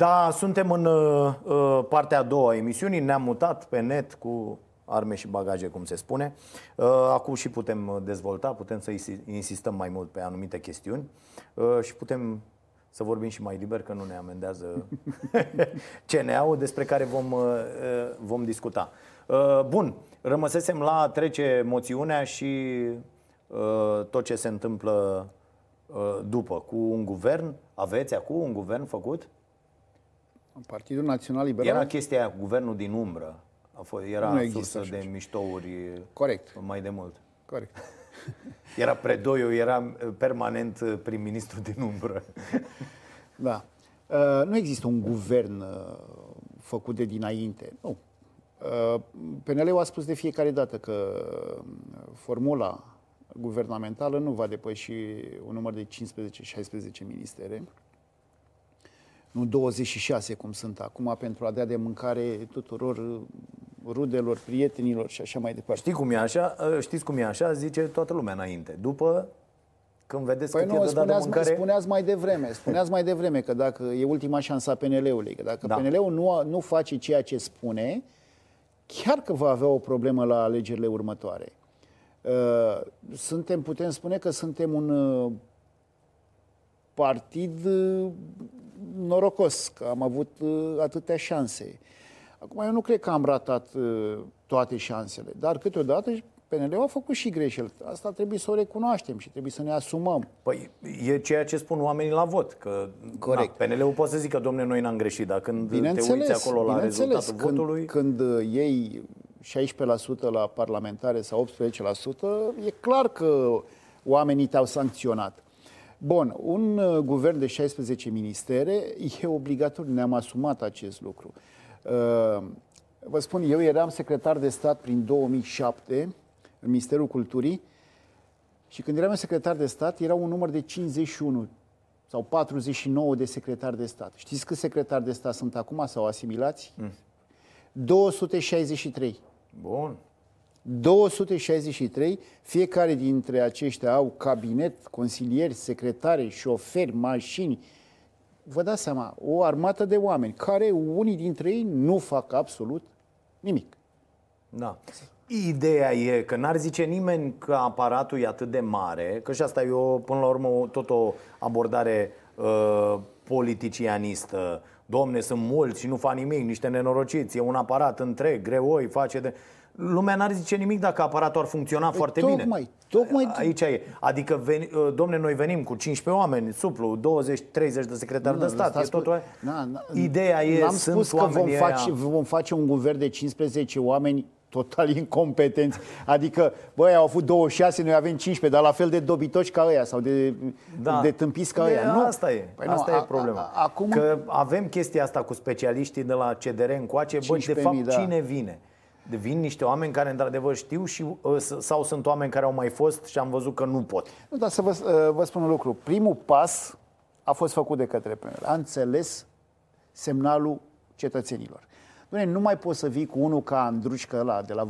Da, suntem în uh, uh, partea a doua a emisiunii. Ne-am mutat pe net cu arme și bagaje, cum se spune. Uh, acum și putem dezvolta, putem să insistăm mai mult pe anumite chestiuni uh, și putem să vorbim și mai liber, că nu ne amendează CNA-ul, despre care vom, uh, uh, vom discuta. Uh, bun, rămăsesem la trece moțiunea și tot ce se întâmplă după, cu un guvern. Aveți acum un guvern făcut? Partidul Național Liberal? Era chestia aia, guvernul din umbră. A fost, era nu sursă de miștouri Corect. mai de mult. Corect. Era Predoiu, era permanent prim-ministru din umbră. Da. Uh, nu există un guvern uh, făcut de dinainte. Nu. Uh, PNL-ul a spus de fiecare dată că formula guvernamentală nu va depăși un număr de 15-16 ministere nu 26 cum sunt acum, pentru a dea de mâncare tuturor rudelor, prietenilor și așa mai departe. Știi cum e așa? Ă, știți cum e așa? Zice toată lumea înainte. După, când vedeți păi că nu, spuneați, de mâncare... spuneați mai devreme, spuneați mai devreme că dacă e ultima șansă a PNL-ului, că dacă da. PNL-ul nu, nu face ceea ce spune, chiar că va avea o problemă la alegerile următoare. Ă, suntem, putem spune că suntem un ă, partid norocos, că am avut atâtea șanse. Acum, eu nu cred că am ratat uh, toate șansele, dar câteodată PNL-ul a făcut și greșeli. Asta trebuie să o recunoaștem și trebuie să ne asumăm. Păi e ceea ce spun oamenii la vot, că Corect. Na, PNL-ul poate să zică, domne, noi n-am greșit, dar când te uiți acolo la rezultatul când, votului... Când uh, iei 16% la parlamentare sau 18%, e clar că oamenii te-au sancționat. Bun, un uh, guvern de 16 ministere e obligatoriu, ne-am asumat acest lucru. Uh, vă spun, eu eram secretar de stat prin 2007 în Ministerul Culturii și când eram secretar de stat era un număr de 51 sau 49 de secretari de stat. Știți câți secretari de stat sunt acum sau asimilați? Mm. 263. Bun. 263, fiecare dintre aceștia au cabinet, consilieri, secretare, șoferi, mașini, vă dați seama, o armată de oameni care unii dintre ei nu fac absolut nimic. Da. Ideea e că n-ar zice nimeni că aparatul e atât de mare, că și asta e o, până la urmă tot o abordare uh, politicianistă. Domne, sunt mulți și nu fac nimic, niște nenorociți, e un aparat întreg, greoi, face de lumea n-ar zice nimic dacă aparatul ar funcționa păi foarte tocmai, bine. Tocmai, Aici e. Adică, veni, ă, domne, noi venim cu 15 oameni, suplu, 20-30 de secretari de stat. E totul... Na, na, Ideea e, am sunt spus că vom face, vom face un guvern de 15 oameni total incompetenți. Adică, băi, au avut 26, noi avem 15, dar la fel de dobitoci ca ăia sau de, da. de tâmpiți ca ăia. Nu. Asta e, păi asta nu, e problema. A, a, acum... Că avem chestia asta cu specialiștii de la CDR încoace, băi, de fapt, da. cine vine? Vin niște oameni care într-adevăr știu și, uh, sau sunt oameni care au mai fost și am văzut că nu pot. Nu, dar să vă, uh, vă spun un lucru. Primul pas a fost făcut de către PNL. A înțeles semnalul cetățenilor. Bine, nu mai poți să vii cu unul ca Andrușcă ăla, de la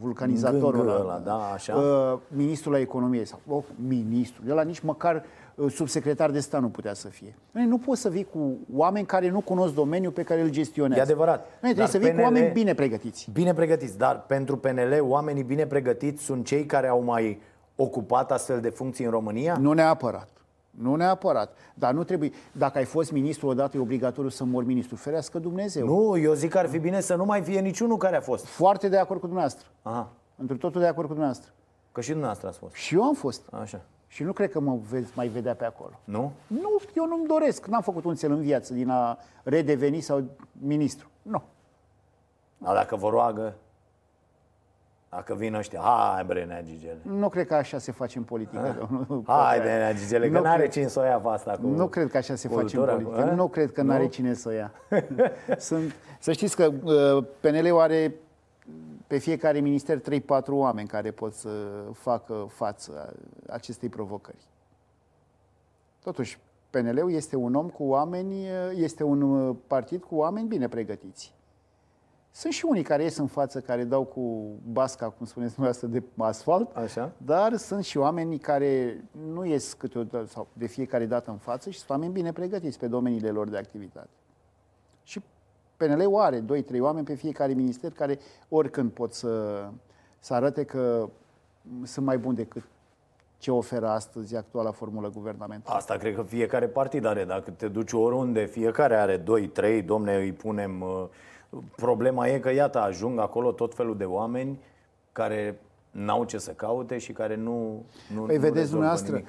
vulcanizatorul ăla, ăla da, așa. Uh, ministrul la economie sau oh, ministru, de la nici măcar uh, subsecretar de stat nu putea să fie. Bine, nu poți să vii cu oameni care nu cunosc domeniul pe care îl gestionează. E adevărat. Bine, trebuie să vii PNL, cu oameni bine pregătiți. Bine pregătiți, dar pentru PNL oamenii bine pregătiți sunt cei care au mai ocupat astfel de funcții în România? Nu neapărat. Nu neapărat. Dar nu trebuie. Dacă ai fost ministru odată, e obligatoriu să mori ministru. Ferească Dumnezeu. Nu, eu zic că ar fi bine să nu mai fie niciunul care a fost. Foarte de acord cu dumneavoastră. Aha. Într totul de acord cu dumneavoastră. Că și dumneavoastră ați fost. Și eu am fost. Așa. Și nu cred că mă veți mai vedea pe acolo. Nu? Nu, eu nu-mi doresc. N-am făcut un cel în viață din a redeveni sau ministru. Nu. Dar dacă vă roagă, dacă vin ăștia, hai bre, Nea Gigele. Nu cred că așa se face în politică. Hai de Nea Gigele, că nu are cine să o ia asta cu Nu cred că așa se face în politică. A? Nu cred că nu are cine să o ia. Sunt, să știți că uh, PNL-ul are pe fiecare minister 3-4 oameni care pot să facă față acestei provocări. Totuși, PNL-ul este un om cu oameni, uh, este un uh, partid cu oameni bine pregătiți. Sunt și unii care ies în față, care dau cu basca, cum spuneți dumneavoastră, de asfalt, Așa. dar sunt și oameni care nu ies câteodată sau de fiecare dată în față și sunt oameni bine pregătiți pe domeniile lor de activitate. Și PNL-ul are 2-3 oameni pe fiecare minister care oricând pot să, să arate că sunt mai buni decât ce oferă astăzi actuala formulă guvernamentală. Asta cred că fiecare partid are. Dacă te duci oriunde, fiecare are 2-3, domne, îi punem... Uh, problema e că, iată, ajung acolo tot felul de oameni care n-au ce să caute și care nu, nu, păi nu vedeți dumneavoastră, nimic.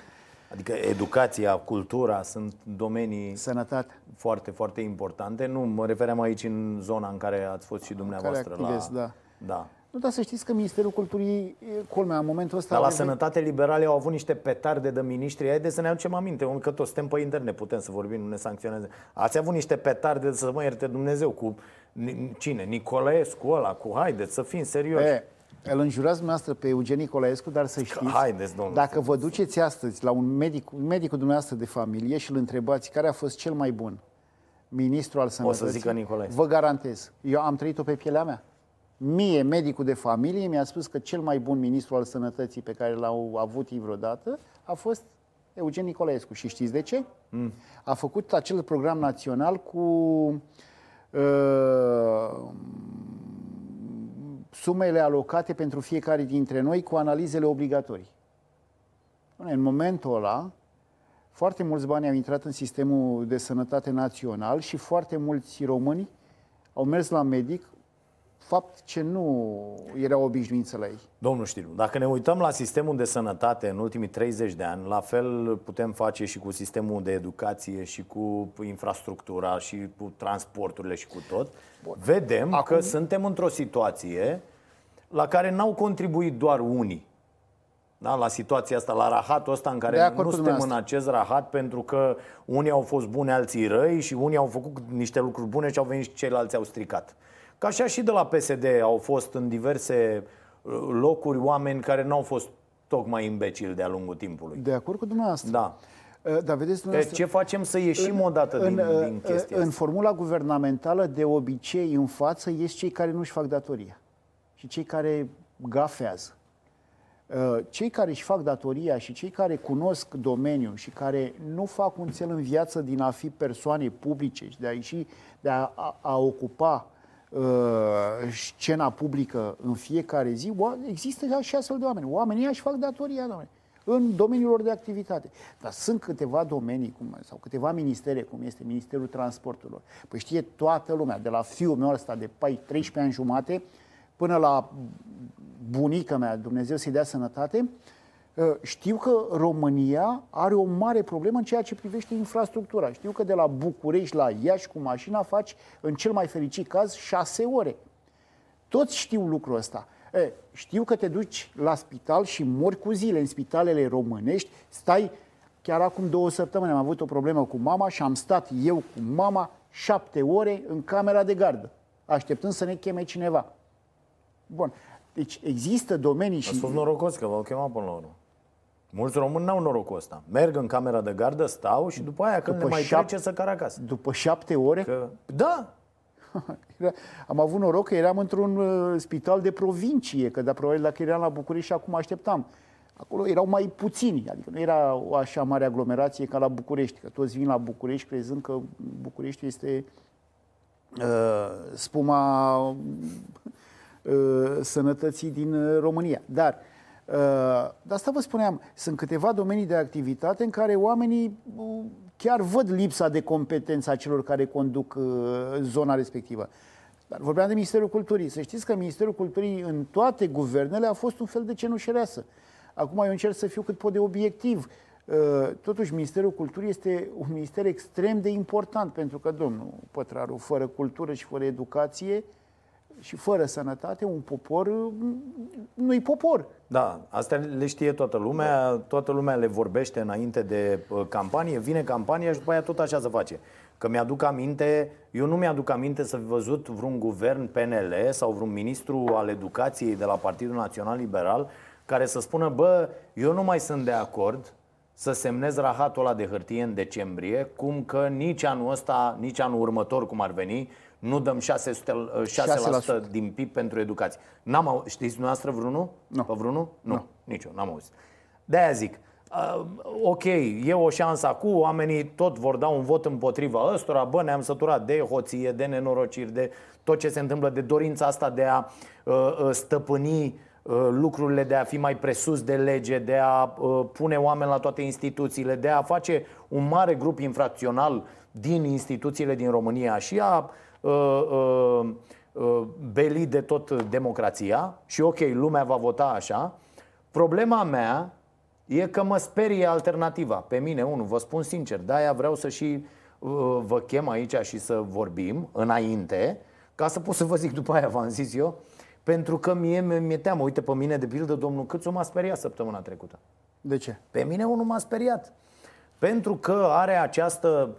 Adică educația, cultura sunt domenii Sănătate. foarte, foarte importante. Nu, mă refeream aici în zona în care ați fost și dumneavoastră. Care activez, la... da. da. Nu, dar să știți că Ministerul Culturii, culmea, în momentul ăsta... Dar la are- Sănătate Liberale au avut niște petarde de miniștri. Haideți să ne aducem aminte, că toți suntem pe internet, putem să vorbim, nu ne sancționează. Ați avut niște petarde, să mă ierte Dumnezeu, cu Ni- cine? Nicolaescu ăla, cu haideți să fim serioși. E, îl înjurați dumneavoastră pe Eugen Nicolaescu, dar să știți, haideți, domnule, dacă vă duceți astăzi la un medic, un medicul dumneavoastră de familie și îl întrebați care a fost cel mai bun ministru al sănătății, zică Nicolaescu. vă garantez, eu am trăit-o pe pielea mea. Mie, medicul de familie, mi-a spus că cel mai bun ministru al sănătății pe care l-au avut ei vreodată a fost Eugen Nicolaescu. Și știți de ce? Mm. A făcut acel program național cu uh, sumele alocate pentru fiecare dintre noi cu analizele obligatorii. Bine, În momentul ăla, foarte mulți bani au intrat în sistemul de sănătate național și foarte mulți români au mers la medic, fapt ce nu era obișnuință la ei. Domnul Știru, dacă ne uităm la sistemul de sănătate în ultimii 30 de ani, la fel putem face și cu sistemul de educație și cu infrastructura și cu transporturile și cu tot. Vedem Acum- că suntem într-o situație la care n-au contribuit doar unii. Da, la situația asta, la rahatul ăsta în care De acord nu cu suntem în dumneavoastră. acest rahat pentru că unii au fost buni, alții răi și unii au făcut niște lucruri bune și au venit și ceilalți au stricat. Ca așa și de la PSD au fost în diverse uh, locuri oameni care n-au fost tocmai imbecili de-a lungul timpului. De acord cu dumneavoastră. Da. Uh, Dar vedeți Deci dumneavoastră... ce facem să ieșim odată din, în, din chestia în asta? formula guvernamentală, de obicei, în față, ies cei care nu-și fac datoria și cei care gafează. Uh, Cei care își fac datoria și cei care cunosc domeniul și care nu fac un cel în viață din a fi persoane publice și de a ieși, de a, a, a ocupa uh, scena publică în fiecare zi, oa- există și astfel de oameni. Oamenii își fac datoria, domnule, în domeniul lor de activitate. Dar sunt câteva domenii cum, sau câteva ministere, cum este Ministerul Transporturilor. Păi știe toată lumea, de la fiul meu ăsta de pai 13 ani jumate, până la bunica mea, Dumnezeu să-i dea sănătate, uh, știu că România are o mare problemă în ceea ce privește infrastructura. Știu că de la București la Iași cu mașina faci, în cel mai fericit caz, șase ore. Toți știu lucrul ăsta. E, știu că te duci la spital și mori cu zile în spitalele românești, stai, chiar acum două săptămâni am avut o problemă cu mama și am stat eu cu mama șapte ore în camera de gardă, așteptând să ne cheme cineva. Bun. Deci există domenii și... Ați fost norocos că v-au chemat până la urmă. Mulți români n-au norocul ăsta. Merg în camera de gardă, stau și după aia când După le mai șap- trece să car acasă. După șapte ore, Că, da, Era- Am avut noroc că eram într-un uh, spital de provincie, că de probabil dacă eram la București și acum așteptam. Acolo erau mai puțini, adică nu era o așa mare aglomerație ca la București, că toți vin la București crezând că București este uh, spuma uh, sănătății din uh, România. Dar uh, de asta vă spuneam, sunt câteva domenii de activitate în care oamenii uh, chiar văd lipsa de competență a celor care conduc uh, zona respectivă. Dar vorbeam de Ministerul Culturii. Să știți că Ministerul Culturii în toate guvernele a fost un fel de cenușereasă. Acum eu încerc să fiu cât pot de obiectiv. Uh, Totuși, Ministerul Culturii este un minister extrem de important, pentru că, domnul Pătraru, fără cultură și fără educație și fără sănătate, un popor uh, nu-i popor. Da, astea le știe toată lumea, toată lumea le vorbește înainte de uh, campanie, vine campania și după aia tot așa se face. Că mi-aduc aminte, eu nu mi-aduc aminte să fi văzut vreun guvern PNL sau vreun ministru al educației de la Partidul Național Liberal care să spună, bă, eu nu mai sunt de acord să semnez rahatul ăla de hârtie în decembrie, cum că nici anul ăsta, nici anul următor, cum ar veni, nu dăm 600, uh, 6% din PIB pentru educație. N-am au, știți dumneavoastră vreunul? Nu. Pe vreunul? Nu. nu. Nici eu, n-am auzit. De-aia zic, Uh, ok, e o șansă acum, oamenii tot vor da un vot împotriva ăstora, bă, ne-am săturat de hoție, de nenorociri, de tot ce se întâmplă, de dorința asta de a uh, uh stăpâni uh, lucrurile, de a fi mai presus de lege, de a uh, pune oameni la toate instituțiile, de a face un mare grup infracțional din instituțiile din România și a uh, uh, uh, beli de tot democrația și ok, lumea va vota așa. Problema mea e că mă sperie alternativa. Pe mine, unul, vă spun sincer, de-aia vreau să și uh, vă chem aici și să vorbim înainte, ca să pot să vă zic după aia, v-am zis eu, pentru că mie mi-e teamă. Uite, pe mine, de pildă, domnul Câțu m-a speriat săptămâna trecută. De ce? Pe mine unul m-a speriat. Pentru că are această uh,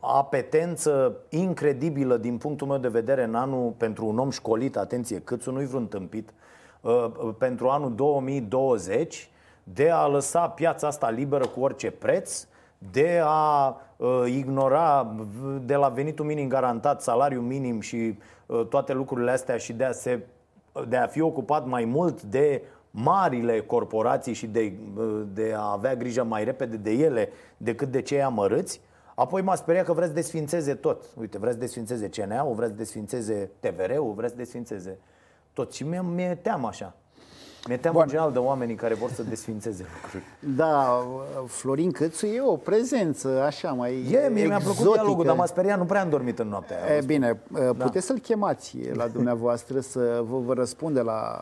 apetență incredibilă din punctul meu de vedere în anul, pentru un om școlit, atenție, Câțu nu-i vreun tâmpit, uh, pentru anul 2020 de a lăsa piața asta liberă cu orice preț, de a uh, ignora de la venitul minim garantat, salariu minim și uh, toate lucrurile astea și de a, se, de a fi ocupat mai mult de marile corporații și de, uh, de a avea grijă mai repede de ele decât de cei amărâți. Apoi m-a speriat că vreți să desfințeze tot. Uite, vreți să desfințeze CNA-ul, vreți să desfințeze TVR-ul, vreți să desfințeze tot. Și mi-e, mi-e teamă așa. Mi-e teamă în general de oamenii care vor să desfințeze lucruri. Da, Florin Cățu e o prezență așa mai E, mie mi-a plăcut dialogul, dar m-a speriat, nu prea am dormit în noaptea aia. E, bine, da. puteți să-l chemați la dumneavoastră să vă, vă răspunde la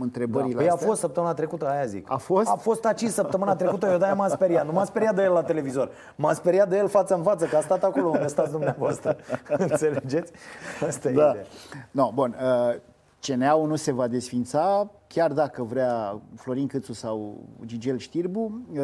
întrebările da. păi astea. a fost săptămâna trecută, aia zic. A fost? A fost aici săptămâna trecută, eu de-aia m-am speriat. Nu m-am speriat de el la televizor. M-am speriat de el față în față, că a stat acolo unde stați dumneavoastră. Înțelegeți? Asta e da. No, bun. Uh, CNA-ul nu se va desfința, chiar dacă vrea Florin Câțu sau Gigel Știrbu, uh,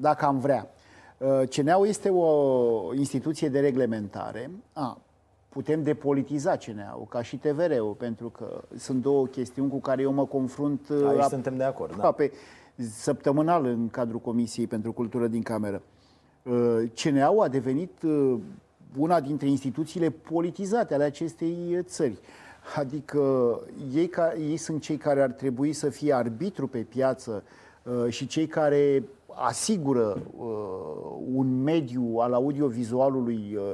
dacă am vrea. Uh, CNA-ul este o instituție de reglementare. A, putem depolitiza CNA-ul, ca și TVR-ul, pentru că sunt două chestiuni cu care eu mă confrunt uh, Aici a, suntem de acord, da. Pe săptămânal în cadrul Comisiei pentru Cultură din Cameră. CNA-ul a devenit una dintre instituțiile politizate ale acestei țări. Adică ei, ca, ei sunt cei care ar trebui să fie arbitru pe piață uh, și cei care asigură uh, un mediu al audiovizualului, uh,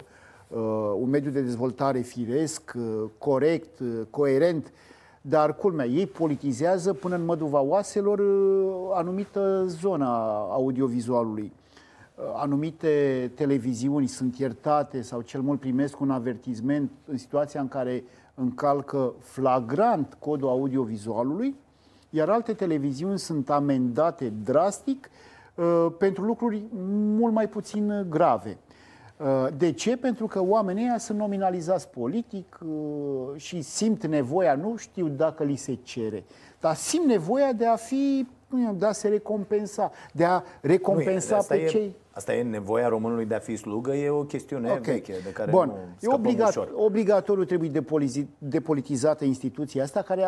uh, un mediu de dezvoltare firesc, uh, corect, uh, coerent, dar culmea, ei politizează până în măduva oaselor uh, anumită zona audiovizualului. Uh, anumite televiziuni sunt iertate sau cel mult primesc un avertizment în situația în care uh, încalcă flagrant codul audiovizualului, iar alte televiziuni sunt amendate drastic uh, pentru lucruri mult mai puțin grave. Uh, de ce? Pentru că oamenii ăia sunt nominalizați politic uh, și simt nevoia, nu știu dacă li se cere, dar simt nevoia de a fi, de a se recompensa, de a recompensa nu, pe cei... Asta e nevoia românului de a fi slugă, e o chestiune okay. veche de care Bun. nu e obligat, ușor. obligatoriu trebuie depolitizată instituția asta, care,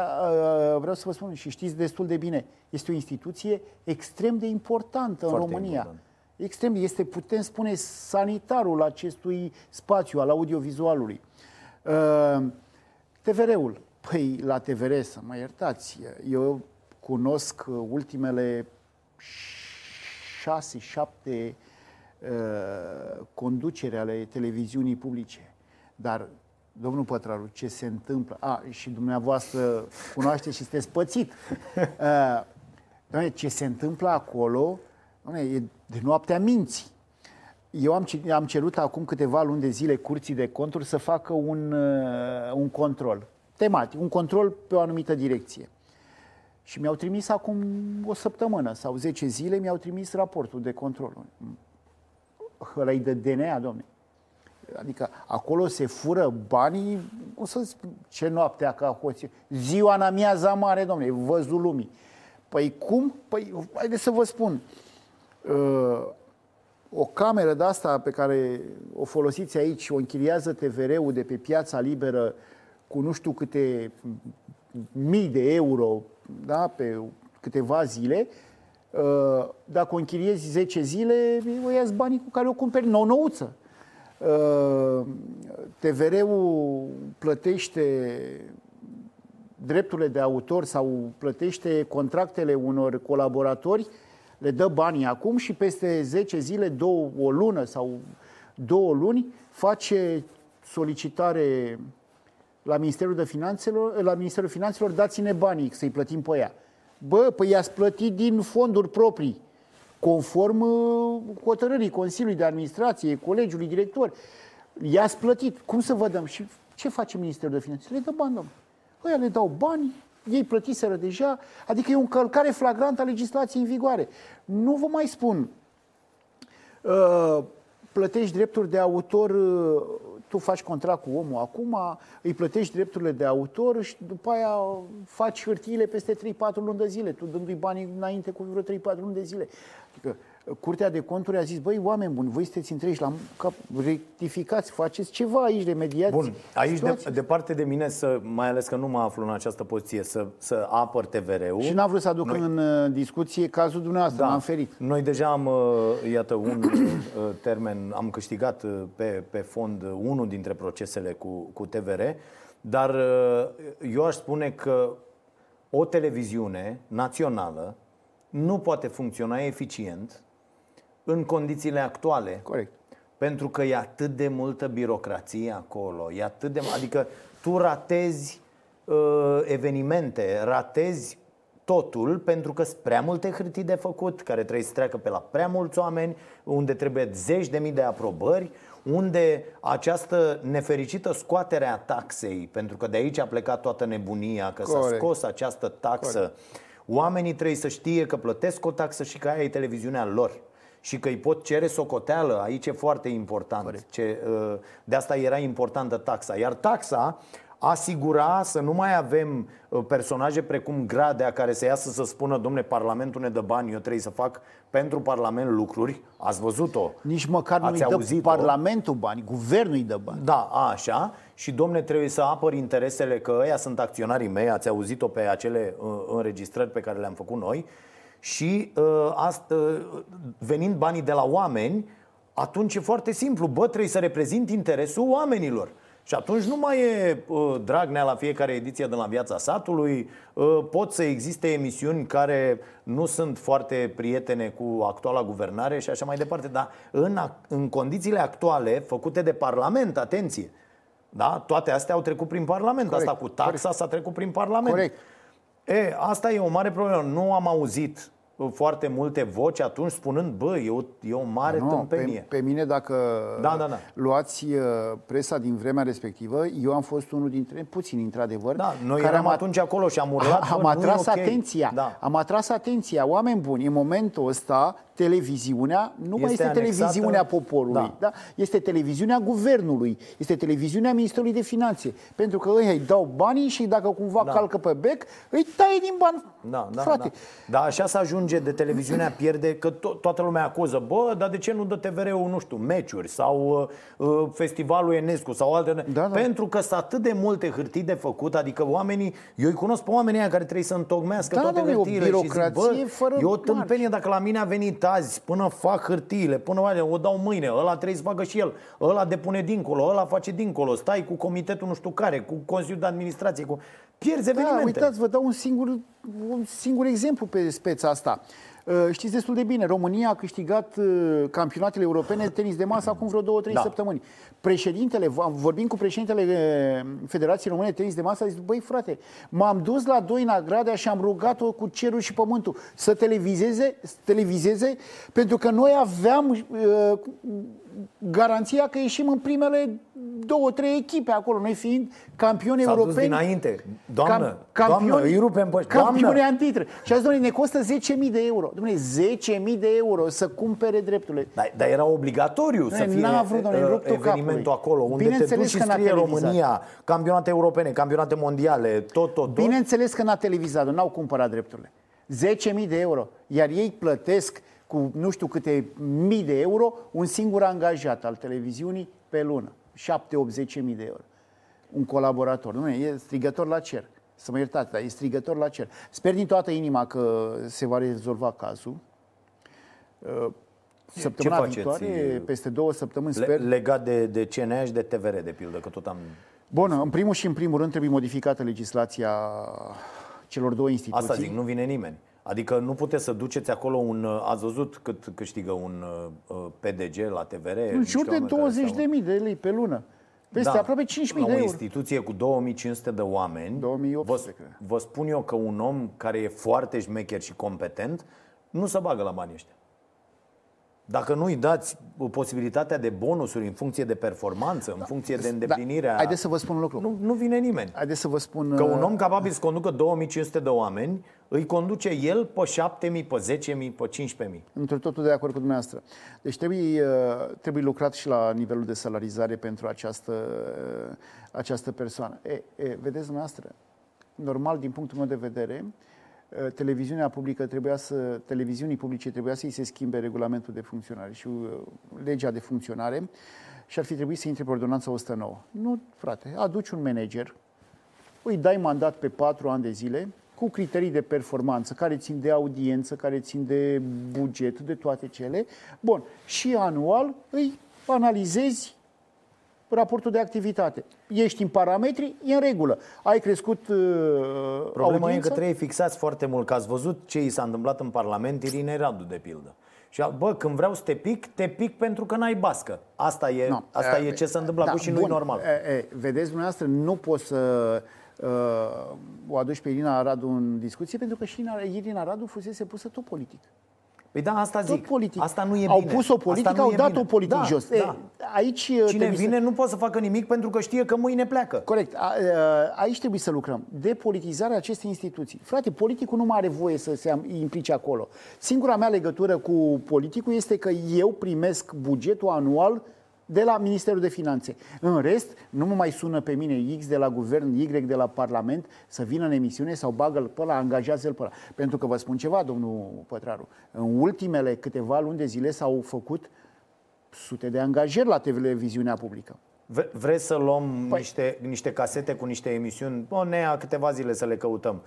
vreau să vă spun, și știți destul de bine, este o instituție extrem de importantă Foarte în România. Important. Extrem, este, putem spune, sanitarul acestui spațiu al audiovizualului. TVR-ul. Păi, la TVR, să mă iertați, eu cunosc ultimele șase, șapte Uh, conducere ale televiziunii publice. Dar, domnul Pătraru, ce se întâmplă? A, și dumneavoastră cunoașteți și sunteți pățit. Uh, doamne, ce se întâmplă acolo doamne, e de noaptea minții. Eu am, am cerut acum câteva luni de zile curții de conturi să facă un, uh, un control tematic, un control pe o anumită direcție. Și mi-au trimis acum o săptămână sau 10 zile, mi-au trimis raportul de control ăla de DNA, domne. Adică acolo se fură banii, o să spun, ce noaptea ca hoție, ziua în amiaza mare, domne, văzul lumii. Păi cum? Păi, haideți să vă spun, uh, o cameră de asta pe care o folosiți aici, o închiriază TVR-ul de pe piața liberă cu nu știu câte mii de euro da, pe câteva zile, Uh, dacă o închiriezi 10 zile, o ia banii cu care o cumperi nou-nouță. Uh, TVR-ul plătește drepturile de autor sau plătește contractele unor colaboratori Le dă banii acum și peste 10 zile, două, o lună sau două luni, face solicitare la Ministerul, de Finanțelor, la Ministerul Finanțelor, dați-ne banii să-i plătim pe ea. Bă, păi i-ați plătit din fonduri proprii, conform uh, hotărârii Consiliului de Administrație, Colegiului Director. I-ați plătit. Cum să vă dăm? Și ce face Ministerul de Finanțe? Le dă bani, domnule. Ăia le dau bani, ei plătiseră deja, adică e o încălcare flagrantă a legislației în vigoare. Nu vă mai spun, uh, plătești drepturi de autor, uh, tu faci contract cu omul acum, îi plătești drepturile de autor și după aia faci hârtiile peste 3-4 luni de zile, tu dându-i banii înainte cu vreo 3-4 luni de zile. Adică Curtea de Conturi a zis, băi, oameni buni, voi sunteți întreși la cap, rectificați, faceți ceva aici de mediație. Bun, aici de, departe de mine, să, mai ales că nu mă aflu în această poziție, să, să apăr TVR-ul. Și n-am vrut să aduc Noi... în uh, discuție cazul dumneavoastră, da. m-am ferit. Noi deja am, uh, iată, un uh, termen, am câștigat pe, pe fond unul dintre procesele cu, cu TVR, dar eu aș spune că o televiziune națională nu poate funcționa eficient în condițiile actuale. Corect. Pentru că e atât de multă birocrație acolo, e atât de. Adică tu ratezi uh, evenimente, ratezi totul pentru că sunt prea multe hârtii de făcut, care trebuie să treacă pe la prea mulți oameni, unde trebuie zeci de mii de aprobări, unde această nefericită scoatere a taxei, pentru că de aici a plecat toată nebunia, că Corect. s-a scos această taxă, Corect. oamenii trebuie să știe că plătesc o taxă și că aia e televiziunea lor și că îi pot cere socoteală, aici e foarte important. Ce, uh, de asta era importantă taxa. Iar taxa asigura să nu mai avem uh, personaje precum Gradea care să iasă să spună, domne, Parlamentul ne dă bani, eu trebuie să fac pentru Parlament lucruri. Ați văzut-o? Nici măcar nu îi dă Parlamentul bani, guvernul îi dă bani. Da, așa. Și, domne, trebuie să apăr interesele că ăia sunt acționarii mei, ați auzit-o pe acele uh, înregistrări pe care le-am făcut noi și uh, asta, uh, venind banii de la oameni, atunci e foarte simplu. Bă, trebuie să reprezint interesul oamenilor. Și atunci nu mai e uh, Dragnea la fiecare ediție de la Viața Satului, uh, pot să existe emisiuni care nu sunt foarte prietene cu actuala guvernare și așa mai departe, dar în, în condițiile actuale, făcute de Parlament, atenție, da? toate astea au trecut prin Parlament, Corect. asta cu taxa Corect. s-a trecut prin Parlament. Corect. E, asta e o mare problemă. Nu am auzit foarte multe voci atunci spunând, bă, e o, e o mare nu, tâmpenie. Pe, pe mine, dacă da, da, da. luați uh, presa din vremea respectivă, eu am fost unul dintre puțini, într-adevăr. Da, noi care eram am, atunci acolo și am urlat. Am atras okay. atenția. Da. Am atras atenția. Oameni buni, în momentul ăsta, televiziunea nu este mai este anexată... televiziunea poporului. Da. Da? Este televiziunea guvernului. Este televiziunea Ministerului de Finanțe. Pentru că ei îi dau banii și dacă cumva da. calcă pe bec, îi taie din bani. Da, da, frate. Da. da, așa să ajunge de televiziunea pierde, că to- toată lumea acuză. Bă, dar de ce nu dă TVR-ul, nu știu, meciuri sau uh, uh, festivalul Enescu sau alte... Da, da. Pentru că sunt atât de multe hârtii de făcut, adică oamenii, eu îi cunosc pe oamenii aia care trebuie să întocmească da, toate da, hârtiile și zic, bă, fără e o tâmpenie dacă la mine a venit azi până fac hârtiile, până o dau mâine, ăla trebuie să facă și el, ăla depune dincolo, ăla face dincolo, stai cu comitetul nu știu care, cu Consiliul de Administrație, cu... pierzi da, evenimente. uitați, vă dau un singur, un singur exemplu pe speța asta. Uh, știți destul de bine, România a câștigat uh, campionatele europene de tenis de masă acum vreo două, trei da. săptămâni. Președintele, vorbim cu președintele uh, Federației Române de Tenis de Masă, a zis, băi frate, m-am dus la Doina Gradea și am rugat-o cu cerul și pământul să televizeze, televizeze pentru că noi aveam uh, garanția că ieșim în primele două, trei echipe acolo, noi fiind campioni S-a europeni. Dus dinainte. Doamnă, cam, campioni, doamnă, îi rupem pe Campioni antitră. Și azi, doamne, ne costă 10.000 de euro. Dom'le, 10.000 de euro să cumpere drepturile. Dar, dar era obligatoriu să fie n-a vrut, doamne, uh, evenimentul capului. acolo, unde te duci și scrie România, campionate europene, campionate mondiale, tot, tot, tot. Bineînțeles că n-a televizat, n-au cumpărat drepturile. 10.000 de euro. Iar ei plătesc cu nu știu câte mii de euro un singur angajat al televiziunii pe lună. 7-80 mii de euro. Un colaborator. Nu, e strigător la cer. Să mă iertați, dar e strigător la cer. Sper din toată inima că se va rezolva cazul. Uh, săptămâna Ce viitoare, peste două săptămâni, sper... Legat de, de CNA și de TVR, de pildă, că tot am... Bun, în primul și în primul rând trebuie modificată legislația celor două instituții. Asta zic, nu vine nimeni. Adică nu puteți să duceți acolo un... uh, Ați văzut cât câștigă un uh, PDG la TVR? În jur de 20.000 de lei pe lună. Peste da, aproape 5.000 de la o euro. instituție cu 2500 de oameni, 2800, vă, cred. vă spun eu că un om care e foarte șmecher și competent nu se bagă la banii ăștia. Dacă nu îi dați posibilitatea de bonusuri în funcție de performanță, în funcție de îndeplinirea... Da, haideți să vă spun un lucru. Nu, nu vine nimeni. Haideți să vă spun... Că un uh, om capabil să conducă 2500 de oameni, îi conduce el pe 7000, pe 10000, pe 15000. Într totul de acord cu dumneavoastră. Deci trebuie, uh, trebuie lucrat și la nivelul de salarizare pentru această, uh, această persoană. E, e, vedeți dumneavoastră, normal din punctul meu de vedere, uh, televiziunea publică trebuia să, televiziunii publice trebuia să-i se schimbe regulamentul de funcționare și uh, legea de funcționare și ar fi trebuit să intre pe ordonanța 109. Nu, frate, aduci un manager, îi dai mandat pe patru ani de zile cu criterii de performanță care țin de audiență, care țin de buget, de toate cele. Bun, și anual îi analizezi raportul de activitate. Ești în parametri, e în regulă. Ai crescut uh, Problema audiența? e că trebuie fixați foarte mult, că ați văzut ce i s-a întâmplat în Parlament Irinei Radu, de pildă. Și a- bă, când vreau să te pic, te pic pentru că n-ai bască. Asta e, Nu. asta E, e ce se întâmplă da, acum și nu bun. e normal. E, e, vedeți, dumneavoastră, nu poți să uh, o aduci pe Irina Radu în discuție, pentru că și Irina- Irina Radu fusese pusă tot politic. Păi da, asta Tot zic. politic. Asta nu e au bine. pus-o politic, Asta nu au e dat-o bine. politic da, jos. Da. E, aici uh, Cine trebuie vine să... nu poate să facă nimic pentru că știe că mâine pleacă. Corect. A, uh, aici trebuie să lucrăm. Depolitizarea acestei instituții. Frate, politicul nu mai are voie să se am- implice acolo. Singura mea legătură cu politicul este că eu primesc bugetul anual de la Ministerul de Finanțe. În rest, nu mă mai sună pe mine X de la guvern, Y de la Parlament să vină în emisiune sau bagă-l pe ăla, angajează-l pe ăla. Pentru că vă spun ceva, domnul Pătraru, în ultimele câteva luni de zile s-au făcut sute de angajări la televiziunea publică. Vre- Vreți să luăm Păi- niște, niște casete cu niște emisiuni? O, nea, câteva zile să le căutăm.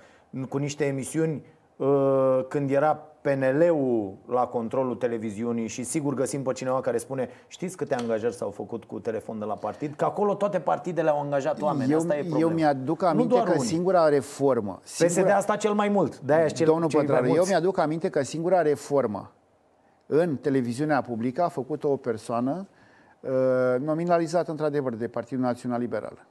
Cu niște emisiuni uh, când era PNL-ul la controlul televiziunii și sigur găsim pe cineva care spune știți câte angajări s-au făcut cu telefon de la partid? Că acolo toate partidele au angajat oameni. eu, Asta e problema. eu mi-aduc Nu aminte doar că unii. singura reformă... PSD Singura, asta cel mai mult. De-aia cel, domnul cei mai Pătraru, eu mulți. mi-aduc aminte că singura reformă în televiziunea publică a făcut-o o persoană uh, nominalizată într-adevăr de Partidul Național Liberal.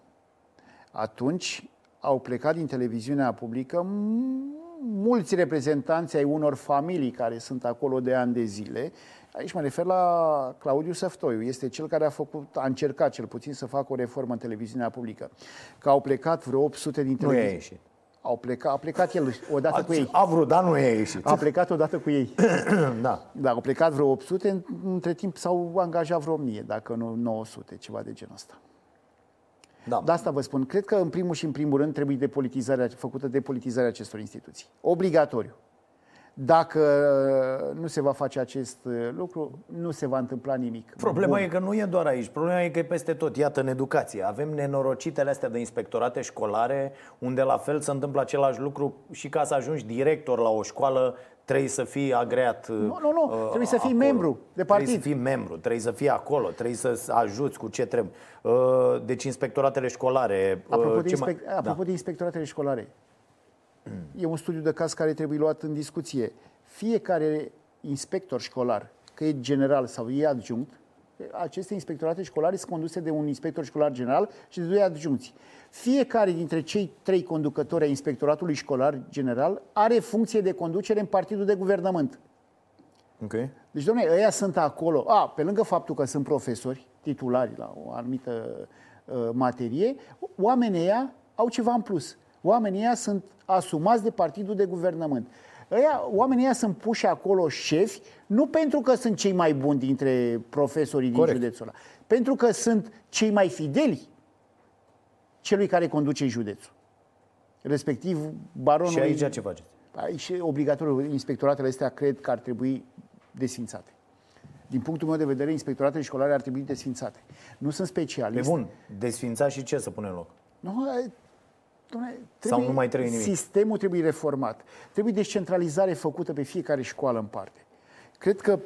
Atunci au plecat din televiziunea publică m- mulți reprezentanți ai unor familii care sunt acolo de ani de zile. Aici mă refer la Claudiu Săftoiu. Este cel care a, făcut, a încercat cel puțin să facă o reformă în televiziunea publică. Că au plecat vreo 800 din Nu televiziuni. i-a ieșit. Au plecat, a plecat el odată cu ei. A, a vrut, dar nu i-a ieșit. A plecat odată cu ei. Da. Da, au plecat vreo 800, în- între timp s-au angajat vreo 1000, dacă nu 900, ceva de genul ăsta. Da. De asta vă spun, cred că în primul și în primul rând trebuie depolitizarea, făcută depolitizarea acestor instituții. Obligatoriu. Dacă uh, nu se va face acest uh, lucru, nu se va întâmpla nimic. Problema Bun. e că nu e doar aici, problema e că e peste tot. Iată, în educație. Avem nenorocitele astea de inspectorate școlare, unde la fel se întâmplă același lucru și ca să ajungi director la o școală, trebuie să fii agreat. uh, Nu, nu, nu. Trebuie să fii membru de partid. Trebuie să fii membru, trebuie să fii acolo, trebuie să ajuți cu ce trebuie. Uh, Deci inspectoratele școlare. uh, Apropo, de, ce mai- inspec- apropo de inspectoratele școlare, e un studiu de caz care trebuie luat în discuție. Fiecare inspector școlar, că e general sau e adjunct, aceste inspectorate școlare sunt conduse de un inspector școlar general și de doi adjuncți. Fiecare dintre cei trei conducători ai inspectoratului școlar general are funcție de conducere în partidul de guvernământ. Ok. Deci, domnule, ăia sunt acolo. A, pe lângă faptul că sunt profesori titulari la o anumită uh, materie, oamenii ăia au ceva în plus. Oamenii ăia sunt asumați de partidul de guvernământ. Ăia, oamenii ăia sunt puși acolo șefi, nu pentru că sunt cei mai buni dintre profesorii din Corect. județul ăla, pentru că sunt cei mai fideli celui care conduce județul. Respectiv, baronul... Și aici ce faceți? Aici, obligatoriu, inspectoratele astea cred că ar trebui desfințate. Din punctul meu de vedere, inspectoratele școlare ar trebui desfințate. Nu sunt Pe specialiști. bun, desfința și ce să punem în loc? Nu, e, dom'le, Sau nu mai trebuie nimic? Sistemul trebuie reformat. Trebuie descentralizare făcută pe fiecare școală în parte. Cred că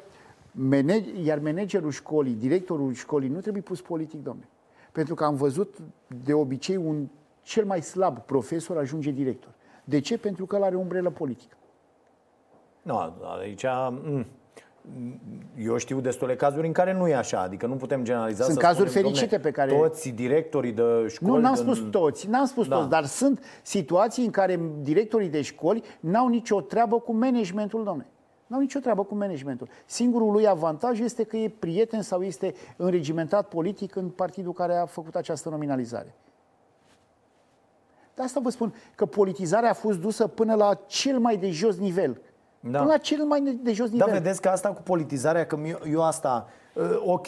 manage, iar managerul școlii, directorul școlii nu trebuie pus politic, domne. Pentru că am văzut de obicei un cel mai slab profesor ajunge director. De ce? Pentru că el are umbrelă politică. Nu, aici... Mm, eu știu destule cazuri în care nu e așa, adică nu putem generaliza. Sunt să cazuri spunem, fericite domne, pe care- Toți directorii de școli... Nu, n-am din- spus toți, n-am spus Da. toți, dar sunt situații în care directorii de școli n-au nicio treabă cu managementul, domne. N-au nicio treabă cu managementul. Singurul lui avantaj este că e prieten sau este înregimentat politic în partidul care a făcut această nominalizare. De asta vă spun că politizarea a fost dusă până la cel mai de jos nivel. Da. Până la cel mai de jos Da, nivel. vedeți că asta cu politizarea, că eu, eu asta, uh, ok,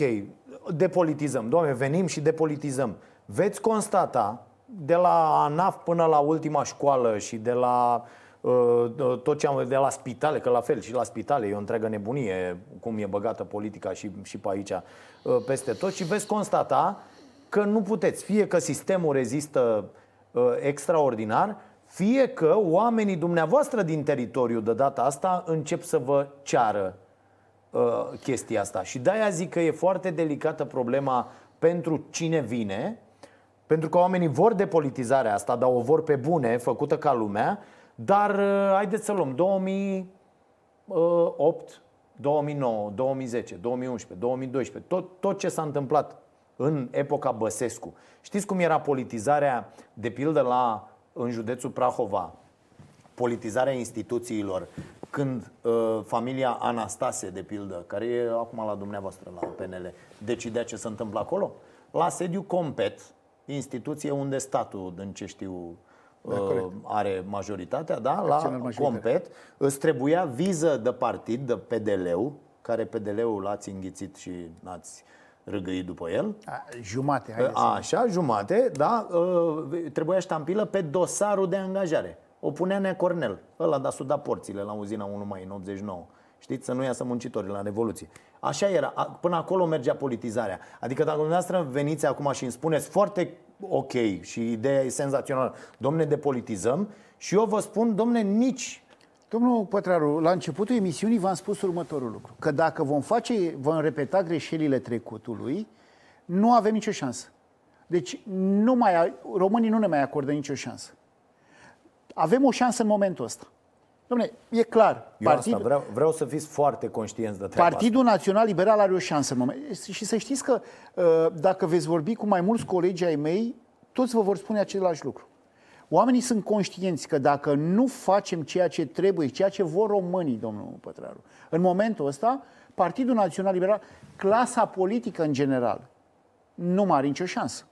depolitizăm, doamne, venim și depolitizăm. Veți constata, de la ANAF până la ultima școală și de la uh, tot ce am de la spitale, că la fel și la spitale e o întreagă nebunie cum e băgată politica și, și pe aici uh, peste tot și veți constata că nu puteți, fie că sistemul rezistă uh, extraordinar, fie că oamenii dumneavoastră din teritoriu de data asta încep să vă ceară uh, chestia asta. Și de-aia zic că e foarte delicată problema pentru cine vine, pentru că oamenii vor depolitizarea asta, dar o vor pe bune, făcută ca lumea, dar uh, haideți să luăm 2008, 2009, 2010, 2011, 2012, tot, tot ce s-a întâmplat în epoca Băsescu. Știți cum era politizarea, de pildă, la, în județul Prahova, politizarea instituțiilor, când uh, familia Anastase, de pildă, care e acum la dumneavoastră la PNL, decidea ce se întâmplă acolo? La sediu Compet, instituție unde statul, din ce știu, uh, are majoritatea, da? La Acționar majoritar. Compet îți trebuia viză de partid, de PDL-ul, care PDL-ul l-ați înghițit și n-ați râgăit după el. A, jumate, haideți să... Așa, jumate, da, uh, trebuia ștampilă pe dosarul de angajare. O punea Nea Cornel, ăla de a suda porțile la uzina 1 mai în 89. Știți, să nu iasă muncitorii la Revoluție. Așa era, A- până acolo mergea politizarea. Adică dacă dumneavoastră veniți acum și îmi spuneți foarte ok și ideea e senzațională, domne, depolitizăm și eu vă spun, domne, nici Domnul Pătraru, la începutul emisiunii v-am spus următorul lucru. Că dacă vom face, vom repeta greșelile trecutului, nu avem nicio șansă. Deci nu mai, românii nu ne mai acordă nicio șansă. Avem o șansă în momentul ăsta. Dom'le, e clar. eu asta vreau, vreau să fiți foarte conștienți de treaba asta. Partidul Național Liberal are o șansă în moment. Și să știți că uh, dacă veți vorbi cu mai mulți colegi ai mei, toți vă vor spune același lucru. Oamenii sunt conștienți că dacă nu facem ceea ce trebuie, ceea ce vor românii, domnul Pătraru, în momentul ăsta, Partidul Național Liberal, clasa politică în general, nu mai are nicio șansă.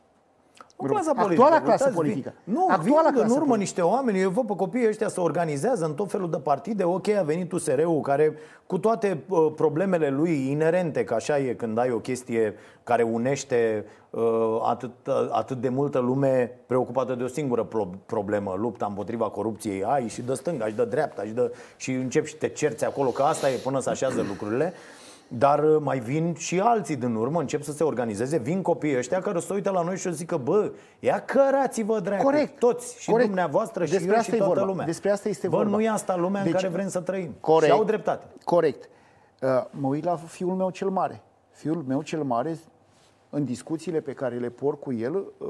Nu clasa Actuala politică. clasă uitați, politică. vin- Nu, Actuala vin în clasă urmă politică. niște oameni. Eu văd pe copiii ăștia să organizează în tot felul de partide. Ok, a venit USR-ul care, cu toate uh, problemele lui inerente, că așa e când ai o chestie care unește uh, atât, uh, atât de multă lume preocupată de o singură pro- problemă, lupta împotriva corupției, ai și de stânga, și de dreapta, și, de, și începi și te cerți acolo, că asta e până să așează lucrurile. Dar uh, mai vin și alții din urmă, încep să se organizeze, vin copiii ăștia care se uită la noi și o zică, bă, ia cărați-vă, dracu, Corect. toți, și Corect. dumneavoastră, și Despre eu, asta și e toată vorba. lumea. Despre asta este bă, vorba. nu e asta lumea Deci- în care vrem să trăim. Corect. Și au dreptate. Corect. Uh, Mă uit la fiul meu cel mare. Fiul meu cel mare, în discuțiile pe care le por cu el, uh,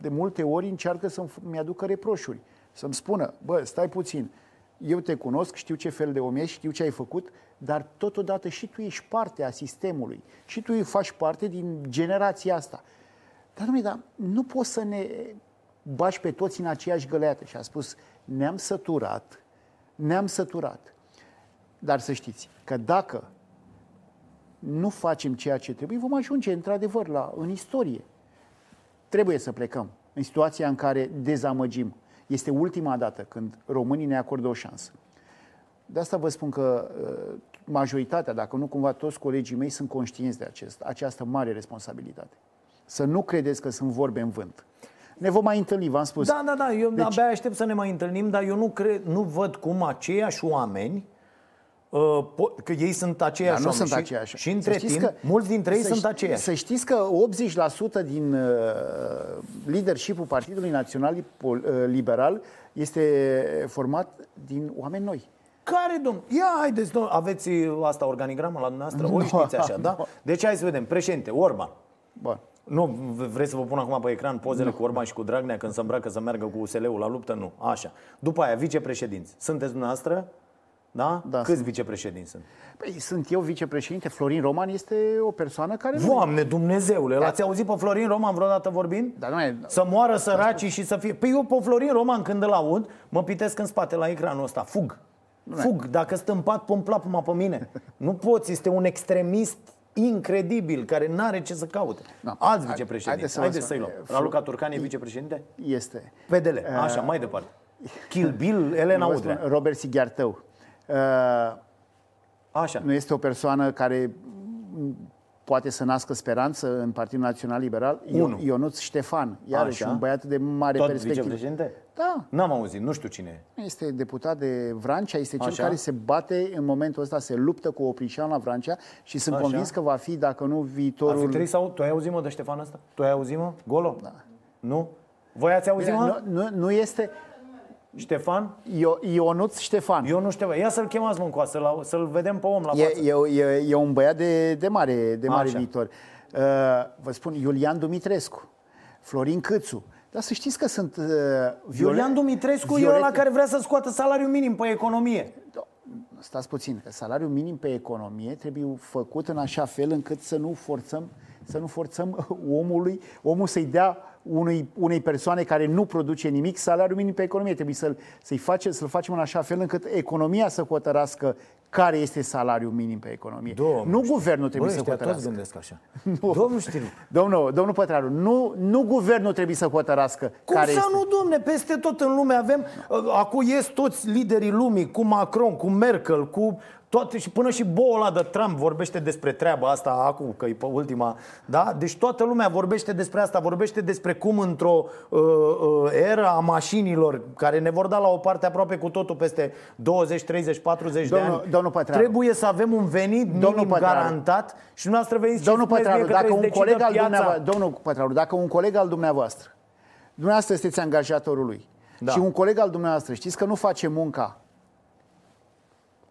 de multe ori încearcă să-mi aducă reproșuri. Să-mi spună, bă, stai puțin, eu te cunosc, știu ce fel de om ești, știu ce ai făcut, dar totodată și tu ești parte a sistemului. Și tu faci parte din generația asta. Dar, domnule, dar nu poți să ne bași pe toți în aceeași găleată. Și a spus, ne-am săturat, ne-am săturat. Dar să știți că dacă nu facem ceea ce trebuie, vom ajunge într-adevăr la, în istorie. Trebuie să plecăm în situația în care dezamăgim. Este ultima dată când românii ne acordă o șansă. De asta vă spun că uh, majoritatea, dacă nu cumva toți colegii mei, sunt conștienți de acest, această mare responsabilitate. Să nu credeți că sunt vorbe în vânt. Ne vom mai întâlni, v-am spus. Da, da, da, eu Deci- abia aștept să ne mai întâlnim, dar eu nu, cred, nu văd cum aceiași oameni uh, po- că ei sunt aceiași Dar nu oameni sunt și, aceiași. și între Să știți timp, mulți dintre ei să sunt ști- aceiași. Să știți că 80% din uh, leadership-ul Partidului Național Pol- uh, Liberal este format din oameni noi. Care, domn? Ia, haideți, domn, aveți uh, asta, organigramă la dumneavoastră? O Nu. știți așa, da? Deci hai să vedem. Președinte, Orban. Bun. Nu, v- vreți să vă pun acum pe ecran pozele cu Orban și cu Dragnea când se îmbracă să meargă cu USL-ul la luptă? Nu, așa. După aia, vicepreședinți. Sunteți dumneavoastră? Da? Da, Câți sunt. vicepreședinți sunt? Păi, sunt eu vicepreședinte, Florin Roman este o persoană care... nu- Doamne Dumnezeule, l-ați auzit pe Florin Roman vreodată vorbind? Dar nu e... Să moară săracii și să fie... Păi eu pe Florin Roman când îl aud, mă pitesc în spate la ecranul ăsta, fug. Fug, dacă stâmpat, pun plapuma pe mine. Nu poți, este un extremist incredibil, care n-are ce să caute. Da. Alți Hai- vicepreședinți. haideți să vă Haideți spun. să-i luăm. Fl- Raluca Turcan e vicepreședinte? Este. PDL, așa, mai departe. Kill Bill, Elena Vă spun, Udrea. Robert Sighiartău. Uh, Așa. nu este o persoană care m, poate să nască speranță în Partidul Național Liberal. Unu. Ionuț Ștefan, iarăși Așa. un băiat de mare Tot perspectivă. vicepreședinte? Da, N-am auzit, nu știu cine e. este deputat de Vrancea, este cel Așa. care se bate în momentul ăsta, se luptă cu Oprișan la Vrancea și sunt Așa. convins că va fi, dacă nu Ar fi viitorul... trebuit să au... Tu ai auzit, mă, de Ștefan ăsta? Tu ai auzit, mă? Golo? Da. Nu? Voi ați auzit, Bine, mă? nu, nu, nu este Ștefan? Io, Ionuț Ștefan. Eu nu știu. Ia să-l chemați, mă, încoa, să-l, să-l vedem pe om la față. E, e, e, e un băiat de, de mare, de mare Așa. viitor. Uh, vă spun, Iulian Dumitrescu, Florin Câțu. Dar să știți că sunt... Uh, viole- Iulian Dumitrescu e violete- ăla care vrea să scoată salariul minim pe economie. Stați puțin, că salariul minim pe economie trebuie făcut în așa fel încât să nu forțăm să nu forțăm omului, omul să-i dea unui, unei persoane care nu produce nimic salariul minim pe economie. Trebuie să-l, să-i face, să-l facem în așa fel încât economia să hotărască care este salariul minim pe economie. Domnul nu guvernul trebuie Băi, să ăștia toți hotărască. gândesc așa. Domnul Știriu. Domnul, domnul Pătraru, nu, nu guvernul trebuie să hotărască Cum care să este. nu, domne, peste tot în lume avem, uh, acum ies toți liderii lumii, cu Macron, cu Merkel, cu toate, și până și boala de Trump vorbește despre treaba asta acum, că e pe ultima, da? Deci toată lumea vorbește despre asta, vorbește despre cum într-o uh, uh, era a mașinilor, care ne vor da la o parte aproape cu totul peste 20, 30, 40 de Domnul- ani, domnul Pătraru. trebuie să avem un venit Domnul minim Pătraru. garantat și dumneavoastră veniți și Domnul spuneți mie Pătraru, că dacă un trebuie să coleg al decidă piața. dumneavoastră, domnul Pătraru, dacă un coleg al dumneavoastră, dumneavoastră sunteți angajatorul lui Da. și un coleg al dumneavoastră știți că nu face munca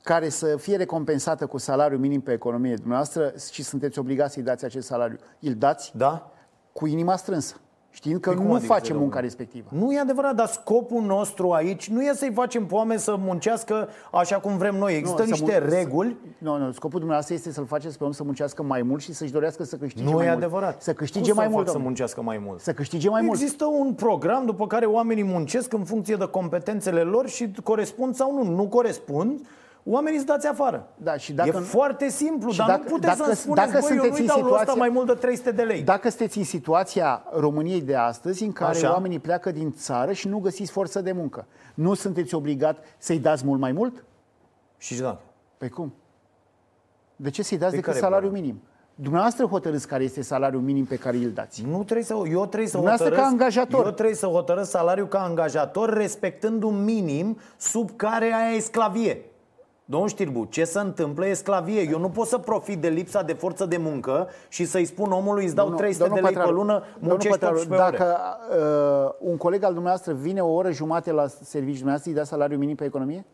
care să fie recompensată cu salariul minim pe economie dumneavoastră și sunteți obligați să-i dați acest salariu, îl dați Da? cu inima strânsă, știind că Păi cum nu adică, face domnule? munca respectivă. Nu e adevărat, dar scopul nostru aici nu e să-i facem pe oameni să muncească așa cum vrem noi. Există Nu, să niște mun- reguli. Nu, nu, scopul dumneavoastră este să-l faceți pe om să muncească mai mult și să-și dorească să câștige Nu mai e mult. adevărat. Să câștige Cum mai să mult, fac să domnule. muncească mai mult. Să câștige mai mult. Există un program după care oamenii muncesc în funcție de competențele lor și corespund sau nu. Nu corespund, oamenii îți dați afară. Da, și dacă- e foarte simplu, și dar dacă- nu puteți dacă- să-mi spuneți, dacă băi, eu sunteți nu-i în dau lui ăsta situația- mai mult de 300 de lei. Dacă sunteți în situația României de astăzi, în care Așa. oamenii pleacă din țară și nu găsiți forță de muncă, nu sunteți obligat să-i dați mult mai mult? Și da. Păi cum? De ce să-i dați Pe decât care salariul plan? minim? Dumneavoastră hotărâți care este salariul minim pe care îl dați. Nu trebuie să, eu trebuie să Dumneavoastră hotărăsc, ca angajator. Eu trebuie să hotărăsc salariul ca angajator respectând un minim sub care aia e sclavie. Domnul Știrbu, ce se întâmplă e sclavie. Eu nu pot să profit de lipsa de forță de muncă și să-i spun omului îți dau Domnul- 300 de domnul lei pe Pătraru, lună, domnul muncești Pătraru, 18 ore. Dacă uh, un coleg al dumneavoastră vine o oră jumate la serviciu dumneavoastră, îi dați salariul minim pe economie?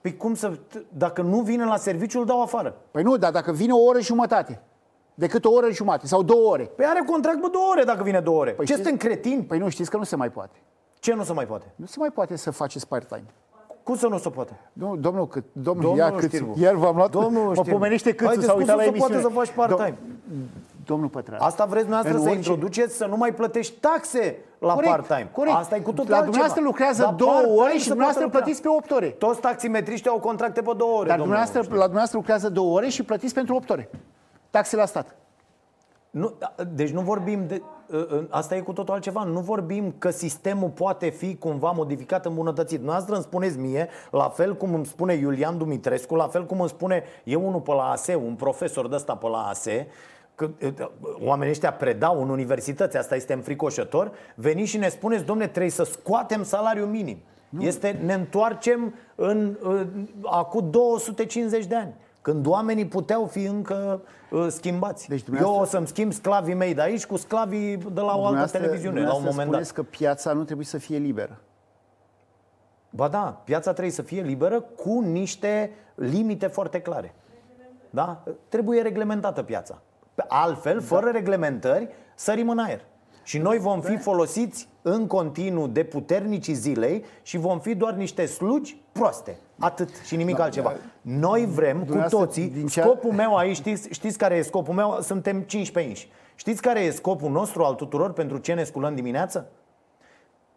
Păi cum să... Dacă nu vine la serviciu, îl dau afară. Păi nu, dar dacă vine o oră jumătate, decât o oră jumate sau două ore, Păi are contract pe două ore dacă vine două ore. Păi ce știți- suntem cretini? păi nu știți că nu se mai poate. Ce nu se mai poate? Nu se mai poate să faceți part-time. Cum să nu se poate? Domnul, domnul, cât, domnul, Domnul ia câțu, Știrbu. iar v-am luat, Domnul mă Știrbu. pomenește câțu, Haideți, s-a cum uitat la să se poate emisiune. să faci part-time? domnul Pătraru. Asta vreți dumneavoastră În să orice- introduceți să nu mai plătești taxe la Corect, part-time. corect. Asta e cu totul La altceva. dumneavoastră lucrează La două part-time ore și se dumneavoastră poate lucra. plătiți pe 8 ore. Toți taximetriștii au contracte pe două ore, Dar domnule. dumneavoastră, la dumneavoastră lucrează două ore și plătiți pentru 8 ore. Taxe la stat. Nu, deci nu vorbim de... Asta e cu totul altceva. Nu vorbim că sistemul poate fi cumva modificat, îmbunătățit. Noastră îmi spuneți mie, la fel cum îmi spune Iulian Dumitrescu, la fel cum îmi spune eu unul pe la ASE, un profesor de ăsta pe la ASE, că e, oamenii ăștia predau în universități, asta este înfricoșător, veniți și ne spuneți, domne, trebuie să scoatem salariul minim. Nu. Este, ne întoarcem în, în acum 250 de ani. Când oamenii puteau fi încă uh, schimbați. Deci Eu dumneavoastră- o să-mi schimb sclavii mei de aici cu sclavii de la o altă Dumneavoastră- televiziune la un dumneavoastră moment dat. spuneți că piața nu trebuie să fie liberă. Ba da, piața trebuie să fie liberă cu niște limite foarte clare. Da? Trebuie reglementată piața. Altfel, fără reglementări, sărim în aer. Și noi vom fi folosiți în continuu de puternicii zilei și vom fi doar niște slugi proaste. Atât și nimic da, altceva. Noi vrem cu toții, din cea... scopul meu aici, știți, știți care e scopul meu? Suntem 15 inși. Știți care e scopul nostru al tuturor pentru ce ne sculăm dimineață?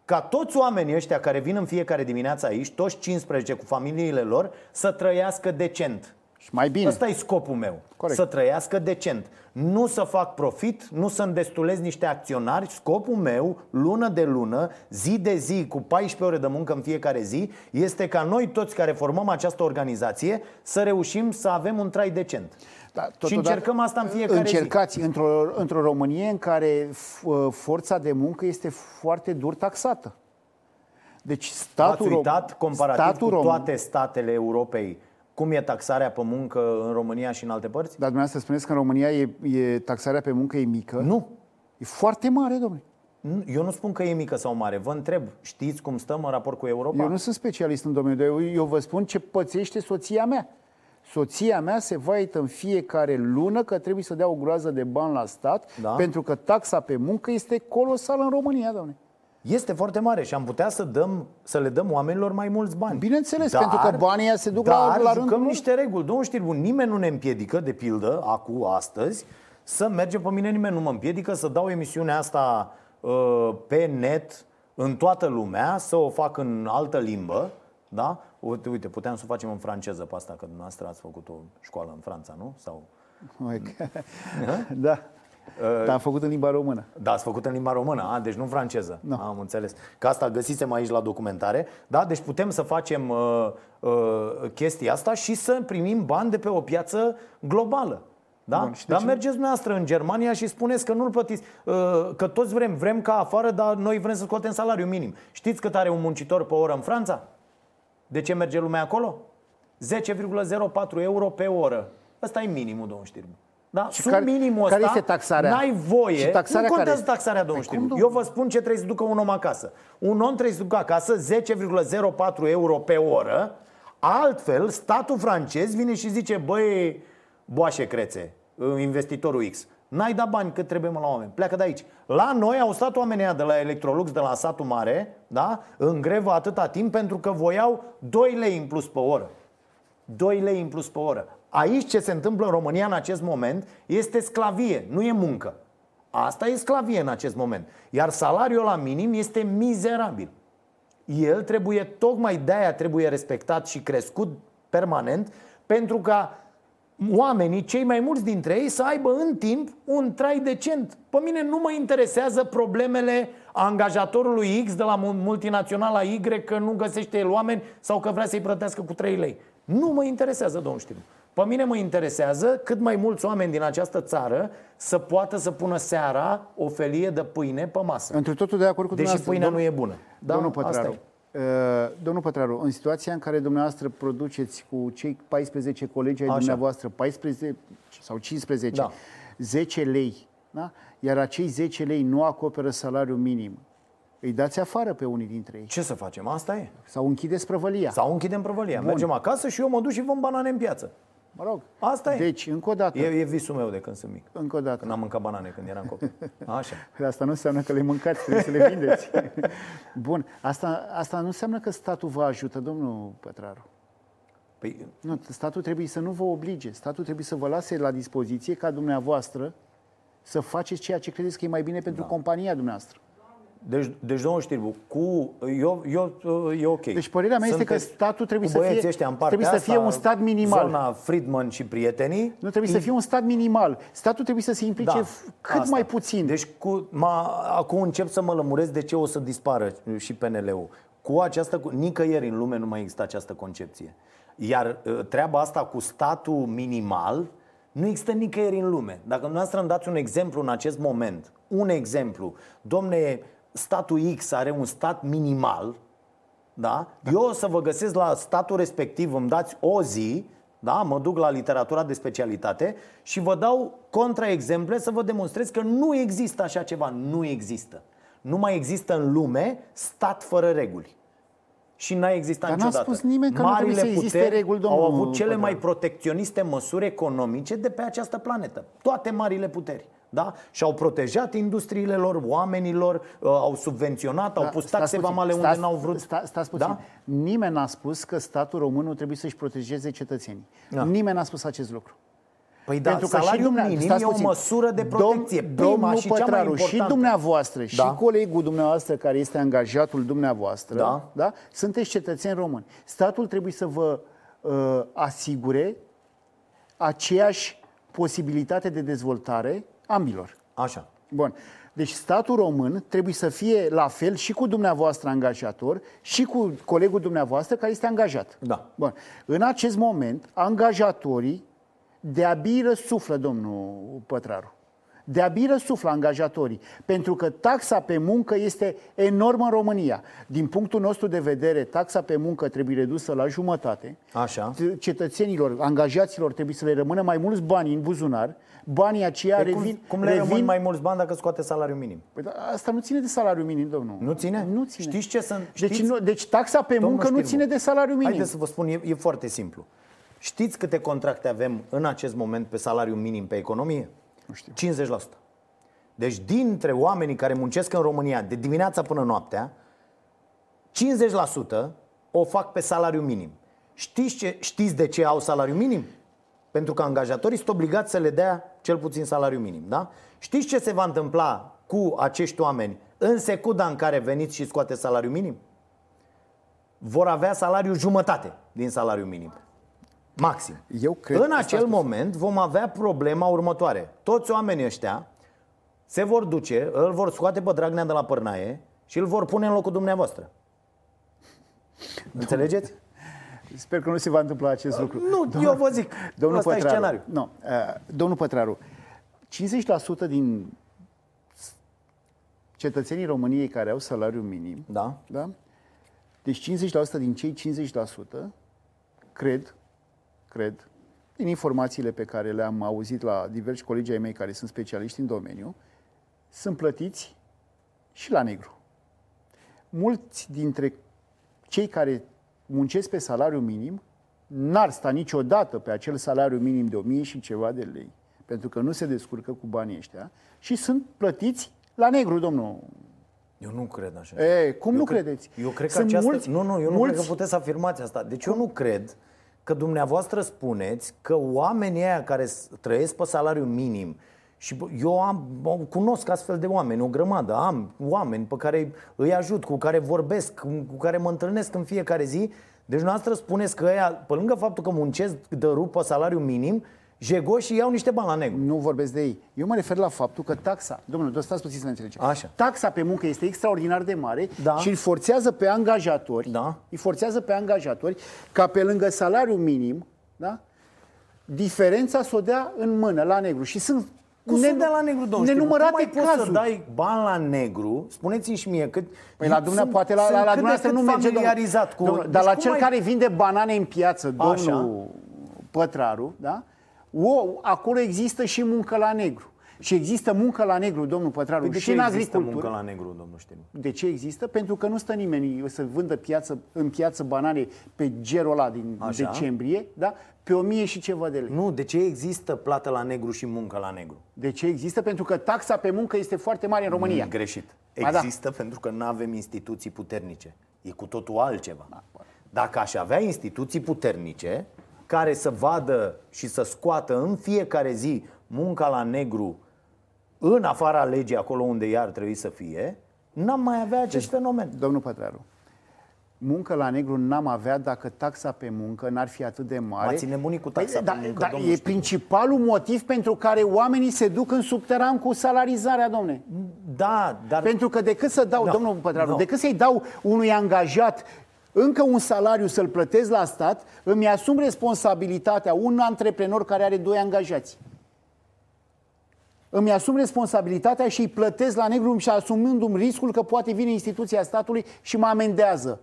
Ca toți oamenii ăștia care vin în fiecare dimineață aici, toți 15 cu familiile lor, să trăiască decent. Și mai bine. Ăsta e scopul meu. Corect. Să trăiască decent. Nu să fac profit, nu să-mi destulez niște acționari. Scopul meu, lună de lună, zi de zi, cu 14 ore de muncă în fiecare zi, este ca noi toți care formăm această organizație să reușim să avem un trai decent. Da, și încercăm asta în fiecare încercați zi. într-o, într-o Românie în care forța de muncă este foarte dur taxată. Deci statul Ați uitat, comparativ statul cu toate statele Europei, cum e taxarea pe muncă în România și în alte părți? Dar dumneavoastră spuneți că în România e, e taxarea pe muncă e mică? Nu. E foarte mare, domnule. Eu nu spun că e mică sau mare. Vă întreb, știți cum stăm în raport cu Europa? Eu nu sunt specialist în domeniul, eu, eu vă spun ce pățește soția mea. Soția mea se vaită în fiecare lună că trebuie să dea o groază de bani la stat da? pentru că taxa pe muncă este colosală în România, domnule. Este foarte mare și am putea să, dăm, să le dăm oamenilor mai mulți bani. Bineînțeles, dar, pentru că banii se duc dar la, la rândul jucăm niște reguli. Domnul Știrbu, nimeni nu ne împiedică, de pildă, acum, astăzi, să mergem pe mine, nimeni nu mă împiedică să dau emisiunea asta uh, pe net în toată lumea, să o fac în altă limbă, da? Uite, uite, puteam să o facem în franceză pe asta, că dumneavoastră ați făcut o școală în Franța, nu? Sau... da. Uh, Dar am făcut în limba română. Da, ați făcut în limba română, a, deci nu franceză. No. Am înțeles. Că asta găsisem aici la documentare. Da, deci putem să facem uh, uh, chestia asta și să primim bani de pe o piață globală. Da? Bun, dar ce? mergeți dumneavoastră în Germania și spuneți că nu-l plătiți, uh, că toți vrem, vrem ca afară, dar noi vrem să scoatem salariul minim. Știți cât are un muncitor pe oră în Franța? De ce merge lumea acolo? 10,04 euro pe oră. Ăsta e minimul, domnul Știrbu. Da? Și Sub care, minimul ăsta, care este taxarea? n-ai voie. Și taxarea nu contează care taxarea, domnul păi Știrbu. Eu vă spun ce trebuie să ducă un om acasă. Un om trebuie să ducă acasă 10,04 euro pe oră. Altfel, statul francez vine și zice, băi, boașe crețe, investitorul X, N-ai dat bani cât trebuie mă la oameni. Pleacă de aici. La noi au stat oamenii de la Electrolux, de la satul mare, da? în grevă atâta timp pentru că voiau 2 lei în plus pe oră. 2 lei în plus pe oră. Aici ce se întâmplă în România în acest moment este sclavie, nu e muncă. Asta e sclavie în acest moment. Iar salariul la minim este mizerabil. El trebuie, tocmai de aia trebuie respectat și crescut permanent, pentru ca oamenii, cei mai mulți dintre ei, să aibă în timp un trai decent. Pe mine nu mă interesează problemele angajatorului X de la multinaționala Y că nu găsește el oameni sau că vrea să-i plătească cu 3 lei. Nu mă interesează, domnul Știu. Pe mine mă interesează cât mai mulți oameni din această țară să poată să pună seara o felie de pâine pe masă. Într totul de acord cu Deși pâinea nu e bună. Da, domnul Pătraru, Uh, domnul Pătraru, în situația în care dumneavoastră produceți cu cei 14 colegi ai Așa. dumneavoastră, 14 sau 15, da. 10 lei, da? iar acei 10 lei nu acoperă salariul minim, îi dați afară pe unii dintre ei. Ce să facem? Asta e. Sau închideți prăvălia. Sau închidem prăvălia. Bun. Mergem acasă și eu mă duc și vom banane în piață. Mă rog. Asta e. Deci, încă o dată. E, e visul meu de când sunt mic. Încă o dată. Când am mâncat banane când eram copil. Așa. Păi asta nu înseamnă că le mâncați, trebuie să le vindeți. Bun. Asta, asta nu înseamnă că statul vă ajută, domnul Pătraru. Păi... Nu, statul trebuie să nu vă oblige. Statul trebuie să vă lase la dispoziție ca dumneavoastră să faceți ceea ce credeți că e mai bine pentru da. compania dumneavoastră. Deci, deci domnul Știrbu, cu, eu, eu, e ok. Deci părerea mea este că statul trebuie să fie, trebuie să fie un stat minimal. Zona Friedman și prietenii. Nu trebuie să fie un stat minimal. Statul trebuie să se implice da, cât asta. mai puțin. Deci cu, ma, acum încep să mă lămuresc de ce o să dispară și PNL-ul. Cu această, nicăieri în lume nu mai există această concepție. Iar ă, treaba asta cu statul minimal nu există nicăieri în lume. Dacă dumneavoastră îmi dați un exemplu în acest moment, un exemplu, domne, statul X are un stat minimal, da? da? Eu o să vă găsesc la statul respectiv, îmi dați o zi, da? mă duc la literatura de specialitate și vă dau contraexemple să vă demonstrez că nu există așa ceva. Nu există. Nu mai există în lume stat fără reguli. și n-a existat Dar n-a niciodată. spus nimeni că nu trebuie să existe reguli, domnul au avut cele mai Pătraru. protecționiste măsuri economice de pe această planetă. Toate marile puteri. Da? Și au protejat industriile lor, oamenilor, uh, au subvenționat, au Da, pus stați taxe puțin, vamale unde stați- n-au vrut. Sta, stați puțin. Da? Nimeni n-a spus că statul român nu trebuie să-și protejeze cetățenii. Da. Nimeni n-a spus acest lucru. Păi da, Pentru că și salariul dumnea- minim stați e o puțin. măsură de Dom- protecție. Prima domnul și cea mai Pătraru, importantă. și dumneavoastră, și Da. colegul dumneavoastră care este angajatul dumneavoastră, Da. Da? sunteți cetățeni români. Statul trebuie să vă uh, asigure aceeași posibilitate de dezvoltare ambilor. Așa. Bun. Deci statul român trebuie să fie la fel și cu dumneavoastră angajator și cu colegul dumneavoastră care este angajat. Da. Bun. În acest moment, angajatorii de-abia răsuflă, domnul Pătraru. De-abia răsuflă angajatorii, pentru că taxa pe muncă este enormă în România. Din punctul nostru de vedere, taxa pe muncă trebuie redusă la jumătate. Așa. Cetățenilor, angajaților trebuie să le rămână mai mulți bani în buzunar. Banii aceia Păi cum, revin, cum le revin rămân mai mulți bani dacă scoate salariul minim? Păi, dar asta nu ține de salariu minim, domnul. Nu ține? Nu ține. Știți ce sunt? Deci, știți? nu, deci taxa pe Domnul muncă nu Știrbu, ține de salariu minim. Haideți să vă spun, e, e foarte simplu. Știți câte contracte avem în acest moment pe salariu minim pe economie? Nu știu. 50%. Deci dintre oamenii care muncesc în România de dimineața până noaptea, 50% o fac pe salariu minim. Știți, ce, știți de ce au salariu minim? Pentru că angajatorii sunt obligați să le dea cel puțin salariu minim, da? Știți ce se va întâmpla cu acești oameni în secunda în care veniți și scoate salariu minim? Vor avea salariu jumătate din salariu minim. Maxim. Eu cred în că acel stați moment vom avea problema următoare. Toți oamenii ăștia se vor duce, îl vor scoate pe Dragnea de la părnaie și îl vor pune în locul dumneavoastră. Înțelegeți? Sper că nu se va întâmpla acest lucru. Nu, eu vă zic. Domnul Ăsta e Pătraru, scenariul. Nu, uh, domnul Pătraru, 50% din cetățenii României care au salariu minim, Da? da? Deci 50% din cei 50% cred, cred, din informațiile pe care le-am auzit la diversi colegi ai mei care sunt specialiști în domeniu, sunt plătiți și la negru. Mulți dintre cei care muncesc pe salariu minim n-ar sta niciodată pe acel salariu minim de 1000 și ceva de lei, pentru că nu se descurcă cu banii ăștia și sunt plătiți la negru, domnul Eu nu cred așa. E, cum eu nu cred, credeți? Eu cred că Sunt această... mulți- nu, nu, eu nu mulți- cred că puteți să afirmați asta. Deci eu nu cred că dumneavoastră spuneți că oamenii aia care s- trăiesc pe salariu minim și bă, eu am, bă, cunosc astfel de oameni, o grămadă, am oameni pe care îi ajut, cu care vorbesc, cu cu care mă întâlnesc în fiecare zi. Deci noastră spuneți că ăia, pe lângă faptul că muncesc de rup pe salariu minim, jegoși iau niște bani la negru. Nu vorbesc de ei. Eu mă refer la faptul că taxa, domnule, stați puțin să ne înțelegem. Așa. Taxa pe muncă este extraordinar de mare Da. și îi forțează pe angajatori, Da. îi forțează pe angajatori ca pe lângă salariul minim, da? diferența să o dea în mână, la negru. Și sunt Cum să dea la negru, domnul Știbu? nenumărate Cum mai poți cazuri. să dai bani la negru? Spuneți-mi și mie cât... Păi la Eu dumneavoastră, sunt- poate la, sunt la, la cât de dumneavoastră cât nu merge familiarizat cu... Domnul, Deci dar la cum cel ai- care vinde banane în piață, domnul Așa. Pătraru, da? O, acolo există și muncă la negru. Și există muncă la negru, domnul Pătraru, Păi de și ce în există agricultură. muncă la negru, domnul Știnu? De ce există? Pentru că nu stă nimeni să vândă piață, în piață banane pe gerul ăla din Așa. decembrie, da? pe o mie și ceva de lei. Nu, de ce există plată la negru și muncă la negru? De ce există? Pentru că taxa pe muncă este foarte mare în România. Mm, greșit. Ba da. Există pentru că nu avem instituții puternice. E cu totul altceva. Da, Dacă aș avea instituții puternice care să vadă și să scoată în fiecare zi munca la negru în afara legii, acolo unde ea ar trebui să fie, n-am mai avea acest Deci- fenomen. Domnul Pătraru, muncă la negru n-am avea dacă taxa pe muncă n-ar fi atât de mare. M-ați nebunit cu taxa Păi, pe da, muncă, da, domnul E Ștefan. principalul motiv pentru care oamenii se duc în subteran cu salarizarea, domne. Da, dar Pentru că decât să dau, No, domnul Pătraru, no. decât să-i dau unui angajat încă un salariu să-l plătesc la stat, îmi asum responsabilitatea, un antreprenor care are doi angajați. Îmi asum responsabilitatea și îi plătesc la negru și asumându-mi riscul că poate vine instituția statului și mă amendează.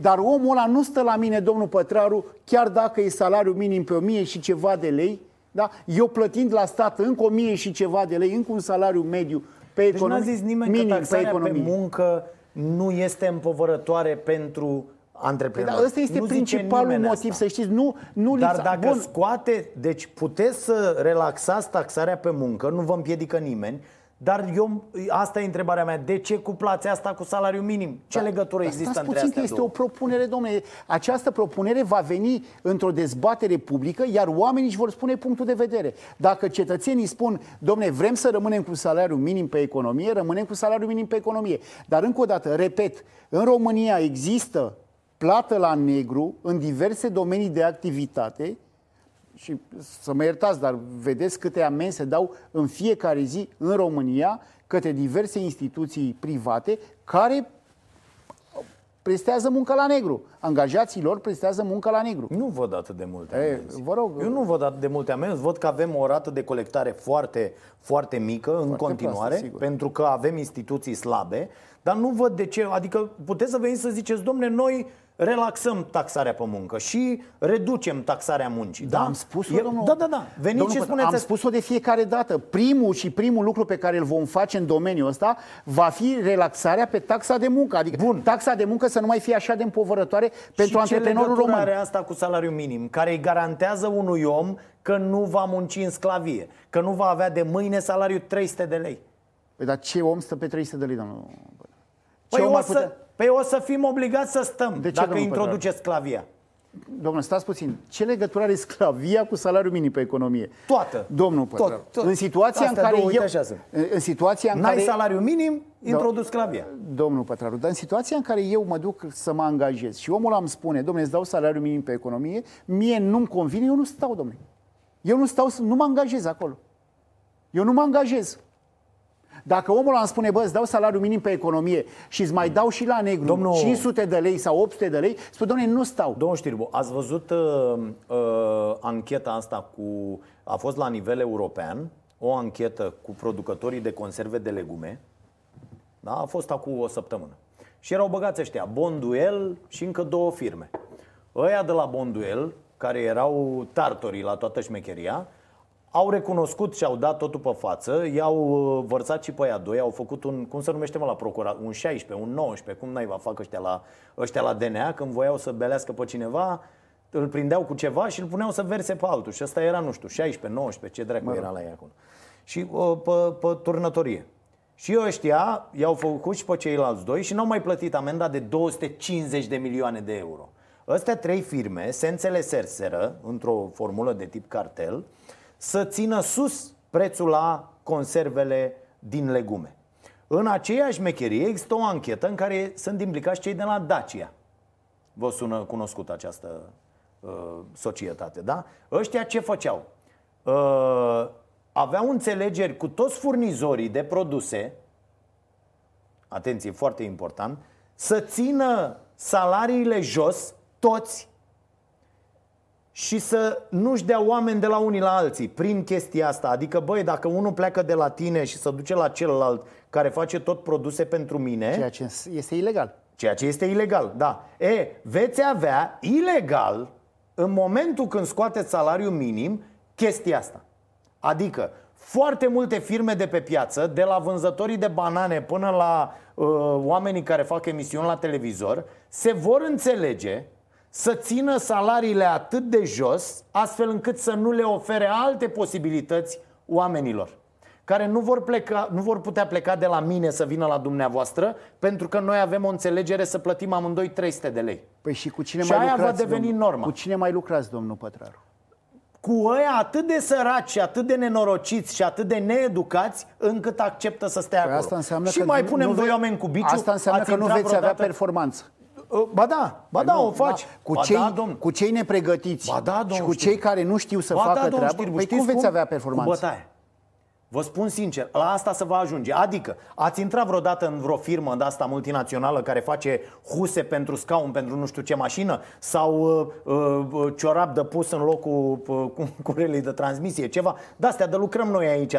Dar omul ăla nu stă la mine, domnul Pătraru, chiar dacă e salariu minim pe o mie și ceva de lei, da? eu plătind la stat încă o mie și ceva de lei, încă un salariu mediu pe Deci economie. n-a zis nimeni minim că taxarea pe, economie. muncă nu este împovărătoare pentru antreprenori. Păi, dar ăsta este nu principalul motiv, asta. să știți. Nu, nu Dar lipsa... dacă Bun. scoate, deci puteți să relaxați taxarea pe muncă, nu vă împiedică nimeni, dar eu, asta e întrebarea mea. De ce cuplați asta cu salariul minim? Ce da, legătură există între astea este două? o propunere, domnule. Această propunere va veni într-o dezbatere publică, iar oamenii își vor spune punctul de vedere. Dacă cetățenii spun, domnule, vrem să rămânem cu salariul minim pe economie, rămânem cu salariul minim pe economie. Dar încă o dată, repet, în România există plată la negru în diverse domenii de activitate și să mă iertați, dar vedeți câte amenzi se dau în fiecare zi în România către diverse instituții private care prestează muncă la negru. Angajații lor prestează muncă la negru. Nu văd atât de multe amenzi. vă rog. Eu nu văd atât de multe amenzi. Văd că avem o rată de colectare foarte, foarte mică foarte în continuare, proastă, pentru că avem instituții slabe, dar nu văd de ce. Adică puteți să veniți să ziceți, domne, noi relaxăm taxarea pe muncă și reducem taxarea muncii. Da, da? am spus-o, e, domnul. Da, da, da. Veniți domnul, și spuneți... Am spus-o de fiecare dată. Primul și primul lucru pe care îl vom face în domeniul ăsta va fi relaxarea pe taxa de muncă. Adică Bun. taxa de muncă să nu mai fie așa de împovărătoare pentru și antreprenorul român. are asta cu salariul minim, care îi garantează unui om că nu va munci în sclavie, că nu va avea de mâine salariul 300 de lei. Păi, dar ce om stă pe 300 de lei, domnul? Păi o, să, putea... păi o să fim obligați să stăm de ce, dacă introduce sclavia. Domnul, stați puțin. Ce legătură are sclavia cu salariul minim pe economie? Toată. Domnul Pătraru, tot, tot. în situația Astea în care eu... În situația în N-ai care... salariu minim, introdus sclavia. Domnul Pătraru, dar în situația în care eu mă duc să mă angajez și omul îmi spune, domnule, îți dau salariul minim pe economie, mie nu-mi convine, eu nu stau, domnule. Eu nu stau, nu mă angajez acolo. Eu nu mă angajez. Dacă omul îmi spune, bă, îți dau salariu minim pe economie și îți mai dau și la negru Domnul... 500 de lei sau 800 de lei, spune, domnule, nu stau. Domnul Știrbu, ați văzut uh, uh, ancheta asta cu... A fost la nivel european, o anchetă cu producătorii de conserve de legume. Da? A fost acum o săptămână. Și erau băgați ăștia, Bonduel și încă două firme. Ăia de la Bonduel, care erau tartorii la toată șmecheria, au recunoscut și au dat totul pe față, i-au uh, vărsat și pe aia doi, au făcut un, cum se numește mă la procurat, un 16, un 19, cum naiva fac ăștia la, ăștia la DNA, când voiau să belească pe cineva, îl prindeau cu ceva și îl puneau să verse pe altul. Și ăsta era, nu știu, 16, 19, ce dracu mă. era la ei acolo. Și uh, pe, pe turnătorie. Și ăștia i-au făcut și pe ceilalți doi și n-au mai plătit amenda de 250 de milioane de euro. Astea trei firme se înțeleseră într-o formulă de tip cartel să țină sus prețul la conservele din legume. În aceeași mecherie există o anchetă în care sunt implicați cei de la Dacia. Vă sună cunoscut această uh, societate, da? Ăștia ce făceau? Uh, aveau înțelegeri cu toți furnizorii de produse, atenție, foarte important, să țină salariile jos, toți, și să nu-și dea oameni de la unii la alții prin chestia asta. Adică, băi, dacă unul pleacă de la tine și se duce la celălalt care face tot produse pentru mine... Ceea ce este ilegal. Ceea ce este ilegal, da. E, veți avea ilegal, în momentul când scoateți salariul minim, chestia asta. Adică, foarte multe firme de pe piață, de la vânzătorii de banane până la uh, oamenii care fac emisiuni la televizor, se vor înțelege să țină salariile atât de jos, astfel încât să nu le ofere alte posibilități oamenilor care nu vor, pleca, nu vor putea pleca de la mine să vină la dumneavoastră pentru că noi avem o înțelegere să plătim amândoi 300 de lei. Păi și cu cine și mai aia lucrați, va deveni domnul, norma. Cu cine mai lucrați, domnul Pătraru? Cu ăia atât de săraci și atât de nenorociți și atât de needucați încât acceptă să stea păi acolo. Asta înseamnă și că mai punem doi oameni cu biciu. Asta înseamnă că nu veți vreodată... avea performanță. Uh, ba da, ba da, o faci. Da. Cu, ba cei, da, domn. cu cei nepregătiți ba da, domn, și cu cei care nu știu să ba facă da, treabă, știu, păi cum veți cum? avea performanță? Cu bătaie. Vă spun sincer, la asta se va ajunge. Adică, ați intrat vreodată în vreo firmă de asta multinațională care face huse pentru scaun, pentru nu știu ce mașină, sau uh, uh, ciorap de pus în locul uh, curelii de transmisie, ceva? De-astea de lucrăm noi aici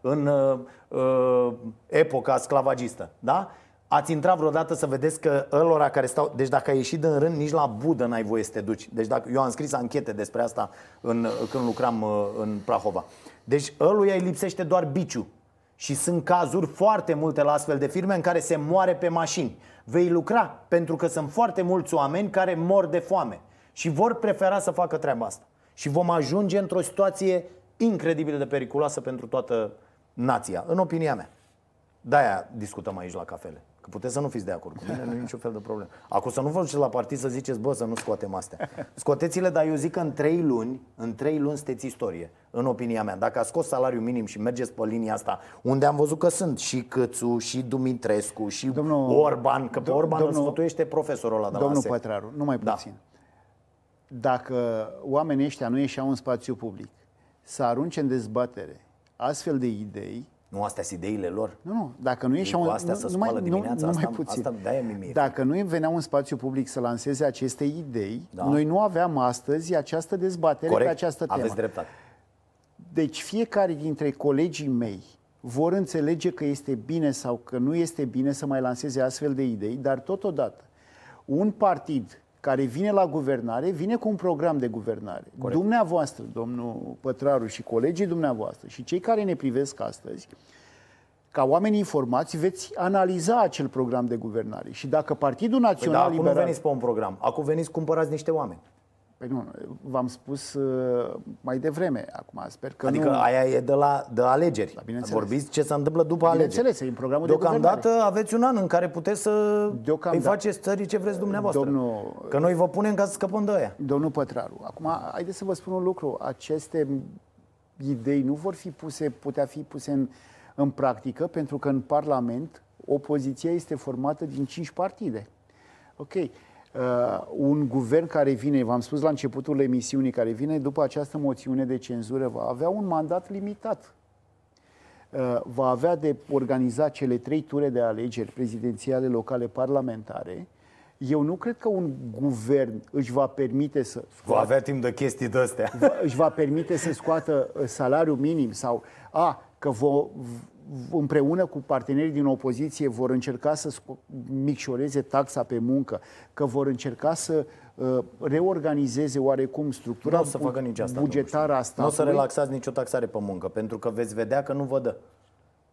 în uh, uh, epoca sclavagistă, da? Ați intrat vreodată să vedeți că ălora care stau... Deci dacă ai ieșit din rând, nici la budă n-ai voie să te duci. Deci dacă... Eu am scris anchete despre asta în, când lucram uh, în Prahova. Deci ăluia îi lipsește doar biciu. Și sunt cazuri foarte multe la astfel de firme în care se moare pe mașini. Vei lucra pentru că sunt foarte mulți oameni care mor de foame și vor prefera să facă treaba asta. Și vom ajunge într-o situație incredibil de periculoasă pentru toată nația, în opinia mea. De-aia discutăm aici la cafele. Că puteți să nu fiți de acord cu mine, nu e niciun fel de problemă. Acum să nu vă duceți la partid să ziceți, bă, să nu scoatem astea. Scoteți-le, dar eu zic că în trei luni, în trei luni sunteți istorie, în opinia mea. Dacă a scos salariul minim și mergeți pe linia asta, unde am văzut că sunt și Câțu, și Dumitrescu, și domnul, Orban, că pe Orban domnul, îl sfătuiește profesorul ăla de Domnul la Pătraru, numai da. puțin. Da. Dacă oamenii ăștia nu ieșeau în spațiu public să arunce în dezbatere astfel de idei, nu, astea sunt ideile lor. Nu, nu. Dacă nu ieșeau... Astea să numai, dimineața, nu, numai asta, puțin. Asta de mie Dacă nu veneau în spațiu public să lanseze aceste idei, da. noi nu aveam astăzi această dezbatere Corect. pe această temă. Aveți dreptate. Deci fiecare dintre colegii mei vor înțelege că este bine sau că nu este bine să mai lanseze astfel de idei, dar totodată un partid care vine la guvernare, vine cu un program de guvernare. Corect. Dumneavoastră, domnul Pătraru și colegii dumneavoastră și cei care ne privesc astăzi, ca oameni informați, veți analiza acel program de guvernare. Și dacă Partidul Național păi da, Liberal... nu veniți pe un program, acum veniți cumpărați niște oameni. Păi nu, v-am spus uh, mai devreme acum, sper că Adică nu... aia e de la de alegeri. Da, Vorbiți ce se întâmplă după alegeri. Bineînțeles, e în programul Deocamdată de guvernare. aveți un an în care puteți să Deocamdată. îi faceți țării ce vreți dumneavoastră. Domnul... Că noi vă punem ca să scăpăm de aia. Domnul Pătraru, acum haideți să vă spun un lucru. Aceste idei nu vor fi puse, putea fi puse în, în practică, pentru că în Parlament opoziția este formată din cinci partide. Ok. Uh, un guvern care vine, v-am spus la începutul emisiunii, care vine după această moțiune de cenzură, va avea un mandat limitat. Uh, va avea de organizat cele trei ture de alegeri prezidențiale, locale, parlamentare. Eu nu cred că un guvern își va permite să... Scoată, va avea timp de chestii de astea. Își va permite să scoată uh, salariul minim sau... A, că vo, împreună cu partenerii din opoziție vor încerca să micșoreze taxa pe muncă, că vor încerca să uh, reorganizeze oarecum structura nu o să facă nici asta, bugetară a statului. Nu o să relaxați nicio taxare pe muncă, pentru că veți vedea că nu vă dă.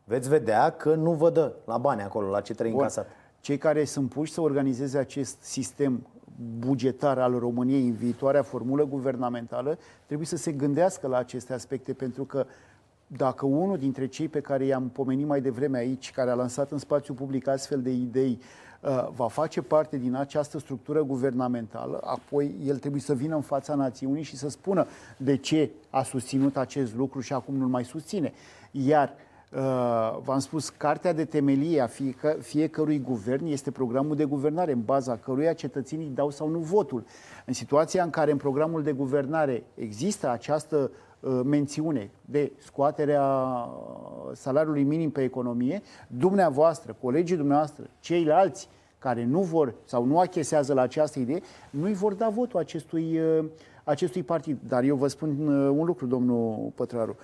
Veți vedea că nu vă dă la bani acolo, la ce trebuie încasat. Cei care sunt puși să organizeze acest sistem bugetar al României în viitoarea formulă guvernamentală trebuie să se gândească la aceste aspecte, pentru că dacă unul dintre cei pe care i-am pomenit mai devreme aici, care a lansat în spațiu public astfel de idei, uh, va face parte din această structură guvernamentală, apoi el trebuie să vină în fața națiunii și să spună de ce a susținut acest lucru și acum nu-l mai susține. Iar Uh, v-am spus, cartea de temelie a fiecă, fiecărui guvern este programul de guvernare, în baza căruia cetățenii dau sau nu votul. În situația în care în programul de guvernare există această Uh, mențiune de scoaterea salariului minim pe economie, dumneavoastră, colegii dumneavoastră, ceilalți care nu vor sau nu achesează la această idee, nu-i vor da votul acestui, uh, acestui partid. Dar eu vă spun uh, un lucru, domnul Pătraru.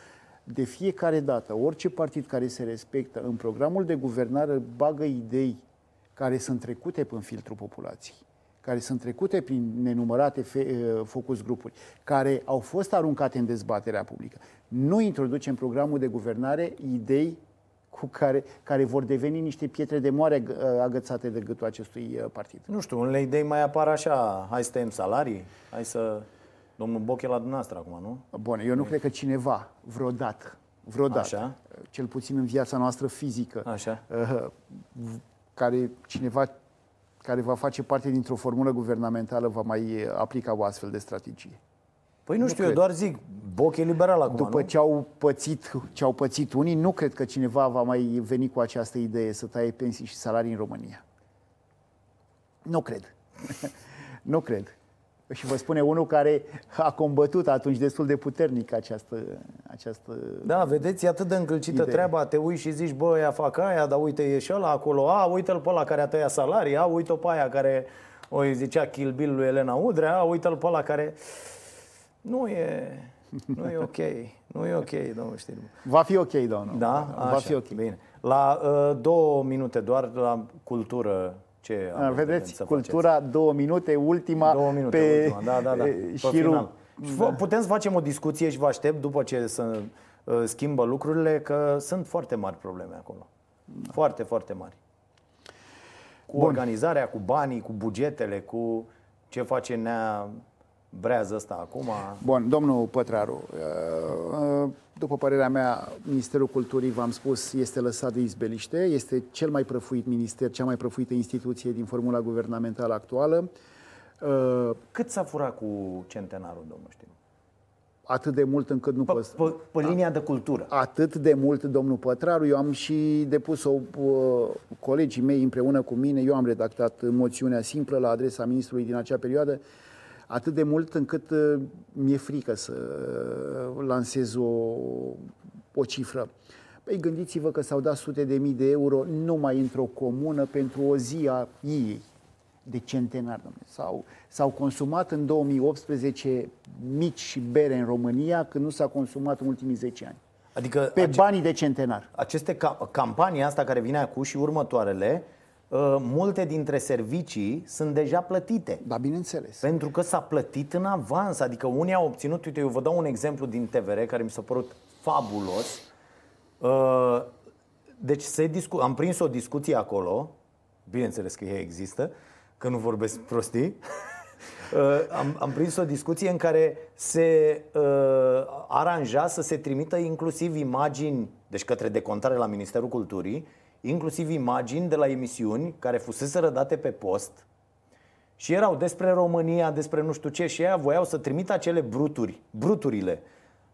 De fiecare dată, orice partid care se respectă în programul de guvernare bagă idei care sunt trecute pe filtrul populației care sunt trecute prin nenumărate fe, uh, focus grupuri, care au fost aruncate în dezbaterea publică. Nu introduce în programul de guvernare idei cu care, care vor deveni niște pietre de moare uh, agățate de gâtul acestui uh, partid. Nu știu, unele idei mai apar așa, hai să tăiem salarii, hai să... Domnul Boche la dumneavoastră acum, nu? Bun, eu nu e... cred că cineva vreodată, vreodată, Așa? cel puțin în viața noastră fizică, Așa. care cineva care va face parte dintr-o formulă guvernamentală va mai aplica o astfel de strategie. Păi nu, nu știu, cred. eu doar zic, Boc e liberal acum, După nu? ce au, pățit, ce au pățit unii, nu cred că cineva va mai veni cu această idee să taie pensii și salarii în România. Nu cred. nu cred. Și vă spune unul care a combătut atunci destul de puternic această... această da, vedeți, e atât de încălcită idee. treaba, te uiți și zici, bă, ea fac aia, dar uite, e și ăla acolo, a, uite-l pe ăla care a tăiat salarii, a, uite-o pe aia care o zicea Kill Bill lui Elena Udrea, a, uite-l pe ăla care... Nu e... Nu e ok. Nu e ok, domnul Știrbu. Va fi ok, domnul. Da? Așa, Va fi ok. Bine. La uh, două minute doar la cultură ce A, Vedeți, cultura, faceți? două minute, ultima două minute, pe ultima. Da, da, da. șirul. Putem să facem o discuție și vă aștept după ce să uh, schimbă lucrurile, că sunt foarte mari probleme acolo. Foarte, foarte mari. Cu Bun. organizarea, cu banii, cu bugetele, cu ce face Nea brează ăsta acum. Bun, domnul Pătraru, uh, după părerea mea, Ministerul Culturii, v-am spus, este lăsat de izbeliște, este cel mai prăfuit minister, cea mai prăfuită instituție din formula guvernamentală actuală. Uh, Cât s-a furat cu centenarul, domnul știu? atât de mult încât nu pe, pot... Pe, pe linia de cultură. Atât de mult, domnul Pătraru. Eu am și depus-o, uh, colegii mei împreună cu mine, eu am redactat moțiunea simplă la adresa ministrului din acea perioadă, atât de mult încât uh, mi-e frică să uh, lansez o, o cifră. Păi gândiți-vă că s-au dat sute de mii de euro numai într-o comună pentru o zi a ei de centenar. S-au, s-au consumat în 2018 mici și bere în România când nu s-a consumat în ultimii 10 ani. Adică pe ace- banii de centenar. Aceste ca- campanii asta care vine acum și următoarele, uh, multe dintre servicii sunt deja plătite. Da, bineînțeles. Pentru că s-a plătit în avans. Adică unii au obținut, uite, eu vă dau un exemplu din TVR care mi s-a părut fabulos. Uh, deci se discu- am prins o discuție acolo, bineînțeles că ea există, că nu vorbesc prostii. Uh, am, am prins o discuție în care se uh, aranja să se trimită inclusiv imagini, deci către decontare la Ministerul Culturii, inclusiv imagini de la emisiuni care fusese rădate pe post și erau despre România, despre nu știu ce și ei voiau să trimită acele bruturi, bruturile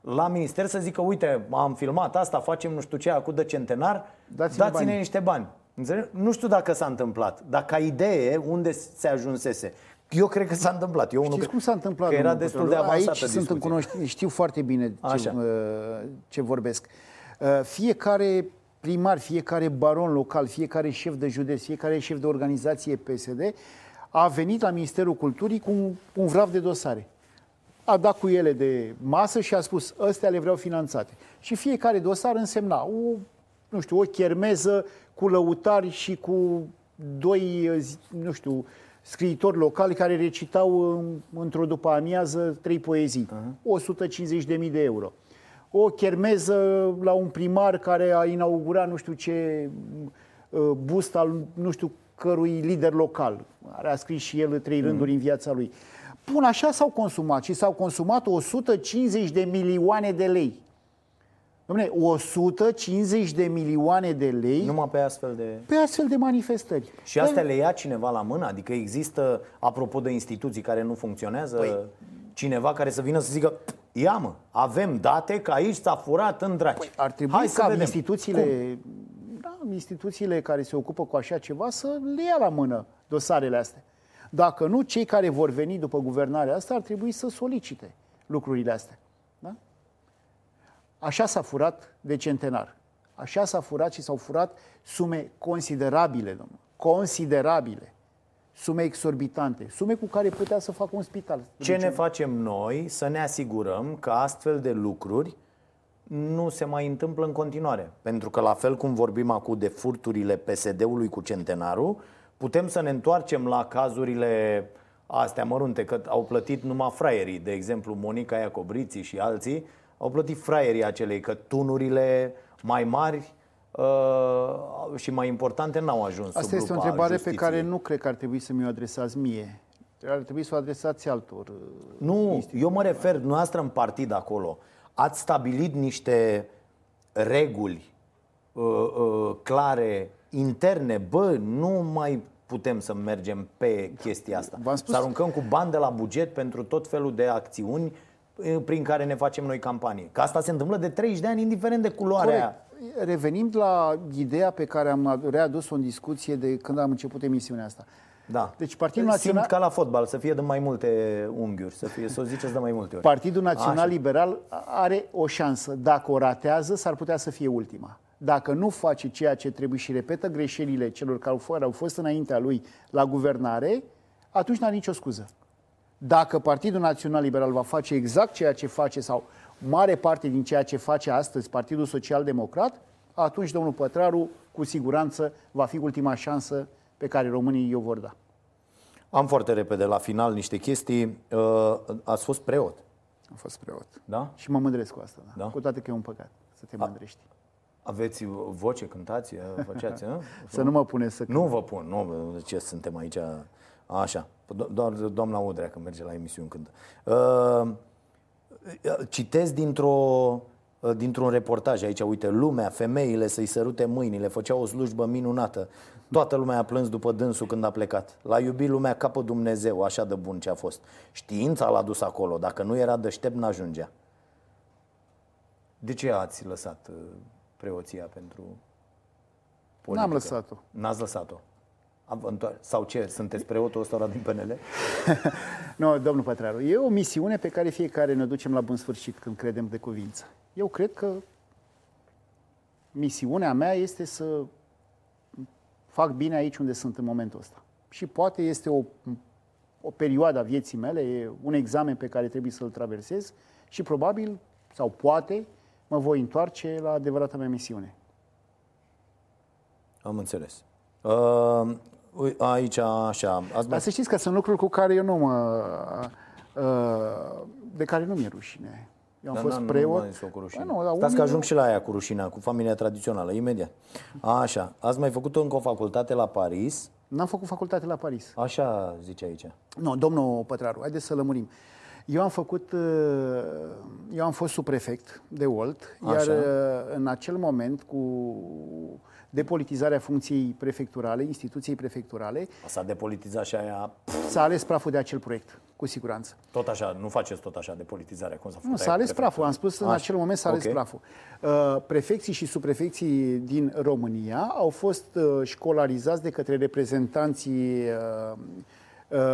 la minister să zică, uite, am filmat asta, facem nu știu ce, acum de centenar, dați-ne, dați-ne bani. niște bani. Înțeleg? Nu știu dacă s-a întâmplat, dar ca idee, unde se ajunsese. Eu cred că s-a întâmplat. Eu Știți cum s-a întâmplat? Că era destul de avansată Aici sunt în cunoștință, știu foarte bine ce, uh, ce vorbesc. Uh, fiecare primar, fiecare baron local, fiecare șef de județ, fiecare șef de organizație PSD a venit la Ministerul Culturii cu un, un vrav de dosare. A dat cu ele de masă și a spus, ăstea le vreau finanțate. Și fiecare dosar însemna o, nu știu, o chermeză cu lăutari și cu doi, nu știu, scriitori locali care recitau într-o după amiază trei poezii. Uh-huh. 150.000 de euro. O chermeză la un primar care a inaugurat nu știu ce uh, bust al nu știu cărui lider local. Are a scris și el trei uh-huh. rânduri în viața lui. Bun, așa s-au consumat și s-au consumat 150 de milioane de lei. Dom'le, 150 de milioane de lei Numai pe astfel de... Pe astfel de manifestări. Și astea le ia cineva la mână? Adică există, apropo de instituții care nu funcționează, păi... cineva care să vină să zică Ia mă, avem date că aici s-a furat în draci. Păi, ar trebui Hai ca instituțiile, da, instituțiile care se ocupă cu așa ceva să le ia la mână dosarele astea. Dacă nu, cei care vor veni după guvernarea asta ar trebui să solicite lucrurile astea. Așa s-a furat de centenar. Așa s-a furat și s-au furat sume considerabile, domnule. Considerabile. Sume exorbitante. Sume cu care putea să facă un spital. Ce ne facem noi să ne asigurăm că astfel de lucruri nu se mai întâmplă în continuare? Pentru că la fel cum vorbim acum de furturile PSD-ului cu centenarul, putem să ne întoarcem la cazurile astea mărunte, că au plătit numai fraierii, de exemplu Monica Iacobriții și alții, au plătit fraierii acelei, că tunurile mai mari uh, și mai importante n-au ajuns Asta este o întrebare pe care nu cred că ar trebui să mi-o adresați mie. Ar trebui să o adresați altor. Uh, nu, eu mă refer, noastră în partid acolo. Ați stabilit niște reguli uh, uh, clare, interne. Bă, nu mai putem să mergem pe chestia asta. Spus... Să aruncăm cu bani de la buget pentru tot felul de acțiuni prin care ne facem noi campanie. Că asta se întâmplă de 30 de ani, indiferent de culoarea Corect. Revenim la ideea pe care am readus-o în discuție de când am început emisiunea asta. Da. Deci Partidul Național... Simt ca la fotbal, să fie de mai multe unghiuri, să, fie, să o ziceți de mai multe ori. Partidul Național Așa. Liberal are o șansă. Dacă o ratează, s-ar putea să fie ultima. Dacă nu face ceea ce trebuie și repetă greșelile celor care au fost înaintea lui la guvernare, atunci n-are nicio scuză. Dacă Partidul Național Liberal va face exact ceea ce face sau mare parte din ceea ce face astăzi Partidul Social Democrat, atunci domnul Pătraru cu siguranță va fi ultima șansă pe care românii o vor da. Am foarte repede la final niște chestii. Uh, ați fost preot. Am fost preot. Da? Și mă mândresc cu asta, da. da? Cu toate că e un păcat. să te mândrești. Aveți voce, cântați, făceați, a? Să nu mă pune să Nu vă pun, nu, de ce suntem aici așa. Doar doamna Udrea când merge la emisiuni cântă. Uh, citesc dintr-o dintr-un reportaj aici, uite, lumea, femeile să-i sărute mâinile, făceau o slujbă minunată. Toată lumea a plâns după dânsul când a plecat. L-a iubit lumea ca pe Dumnezeu, așa de bun ce a fost. Știința l-a dus acolo, dacă nu era deștept, n-ajungea. De ce ați lăsat uh, preoția pentru politică? N-am lăsat-o. N-ați lăsat-o. Sau ce? Sunteți preotul ăsta din PNL? nu, domnul Pătraru, e o misiune pe care fiecare ne ducem la bun sfârșit când credem de cuvință. Eu cred că misiunea mea este să fac bine aici unde sunt în momentul ăsta. Și poate este o, o perioadă a vieții mele, e un examen pe care trebuie să-l traversez și probabil, sau poate, mă voi întoarce la adevărata mea misiune. Am înțeles. Uh, aici, așa... Ați Dar să știți că sunt lucruri cu care eu nu mă... Uh, de care nu mi-e rușine. Eu am da, fost nu, preot. Nu, cu rușine. Da, nu, Stați unii... că ajung și la aia cu rușinea, cu familia tradițională, imediat. Așa, ați mai făcut încă o facultate la Paris? N-am făcut facultate la Paris. Așa zice aici. Nu, domnul Pătraru, haideți să lămurim. Eu am făcut, uh, eu am fost subprefect de Olt, iar Așa. Uh, în acel moment cu depolitizarea funcției prefecturale, instituției prefecturale. S-a depolitizat și aia... S-a ales praful de acel proiect, cu siguranță. Tot așa, nu faceți tot așa depolitizarea, cum s-a făcut? Nu, s-a ales praful, am spus în așa. acel moment s-a ales okay. praful. Uh, prefecții și subprefecții din România au fost uh, școlarizați de către reprezentanții uh,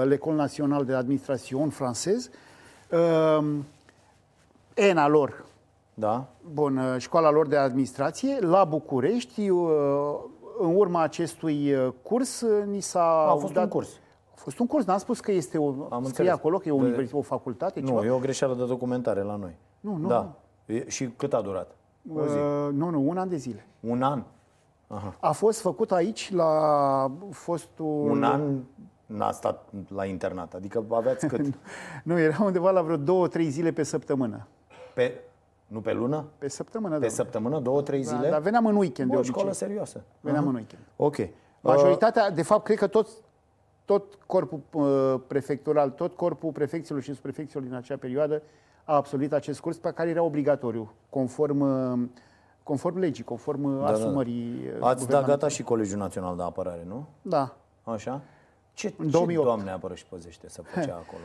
l'École Nationale de Administration francez, ENA lor, da. Bun, uh, școala lor de administrație la București. Uh, în urma acestui uh, curs ni s-a A fost dat... un curs. A fost un curs, n-am spus că este o, Am scrie acolo că e o, de... o facultate. Nu, ceva. e o greșeală de documentare la noi. Nu, nu. Da. E, și cât a durat? O zi. Uh, nu, nu, un an de zile. Un an? Aha. A fost făcut aici la fostul... Un an n-a stat la internat, adică aveați cât? nu, era undeva la vreo două, trei zile pe săptămână. Pe, nu pe lună? Pe săptămână, Pe da. săptămână, două, trei da, zile? Dar veneam în weekend o, de obicei. școală serioasă. Veneam uh-huh. în weekend. Ok. Majoritatea, de fapt, cred că tot, tot corpul uh, prefectural, tot corpul prefecților și subprefecților din acea perioadă a absolvit acest curs pe care era obligatoriu, conform, uh, conform legii, conform da, asumării da. da. Ați dat gata și Colegiul Național de Apărare, nu? Da. Așa? Ce, în 2008. ce Doamne apără și păzește să făcea acolo?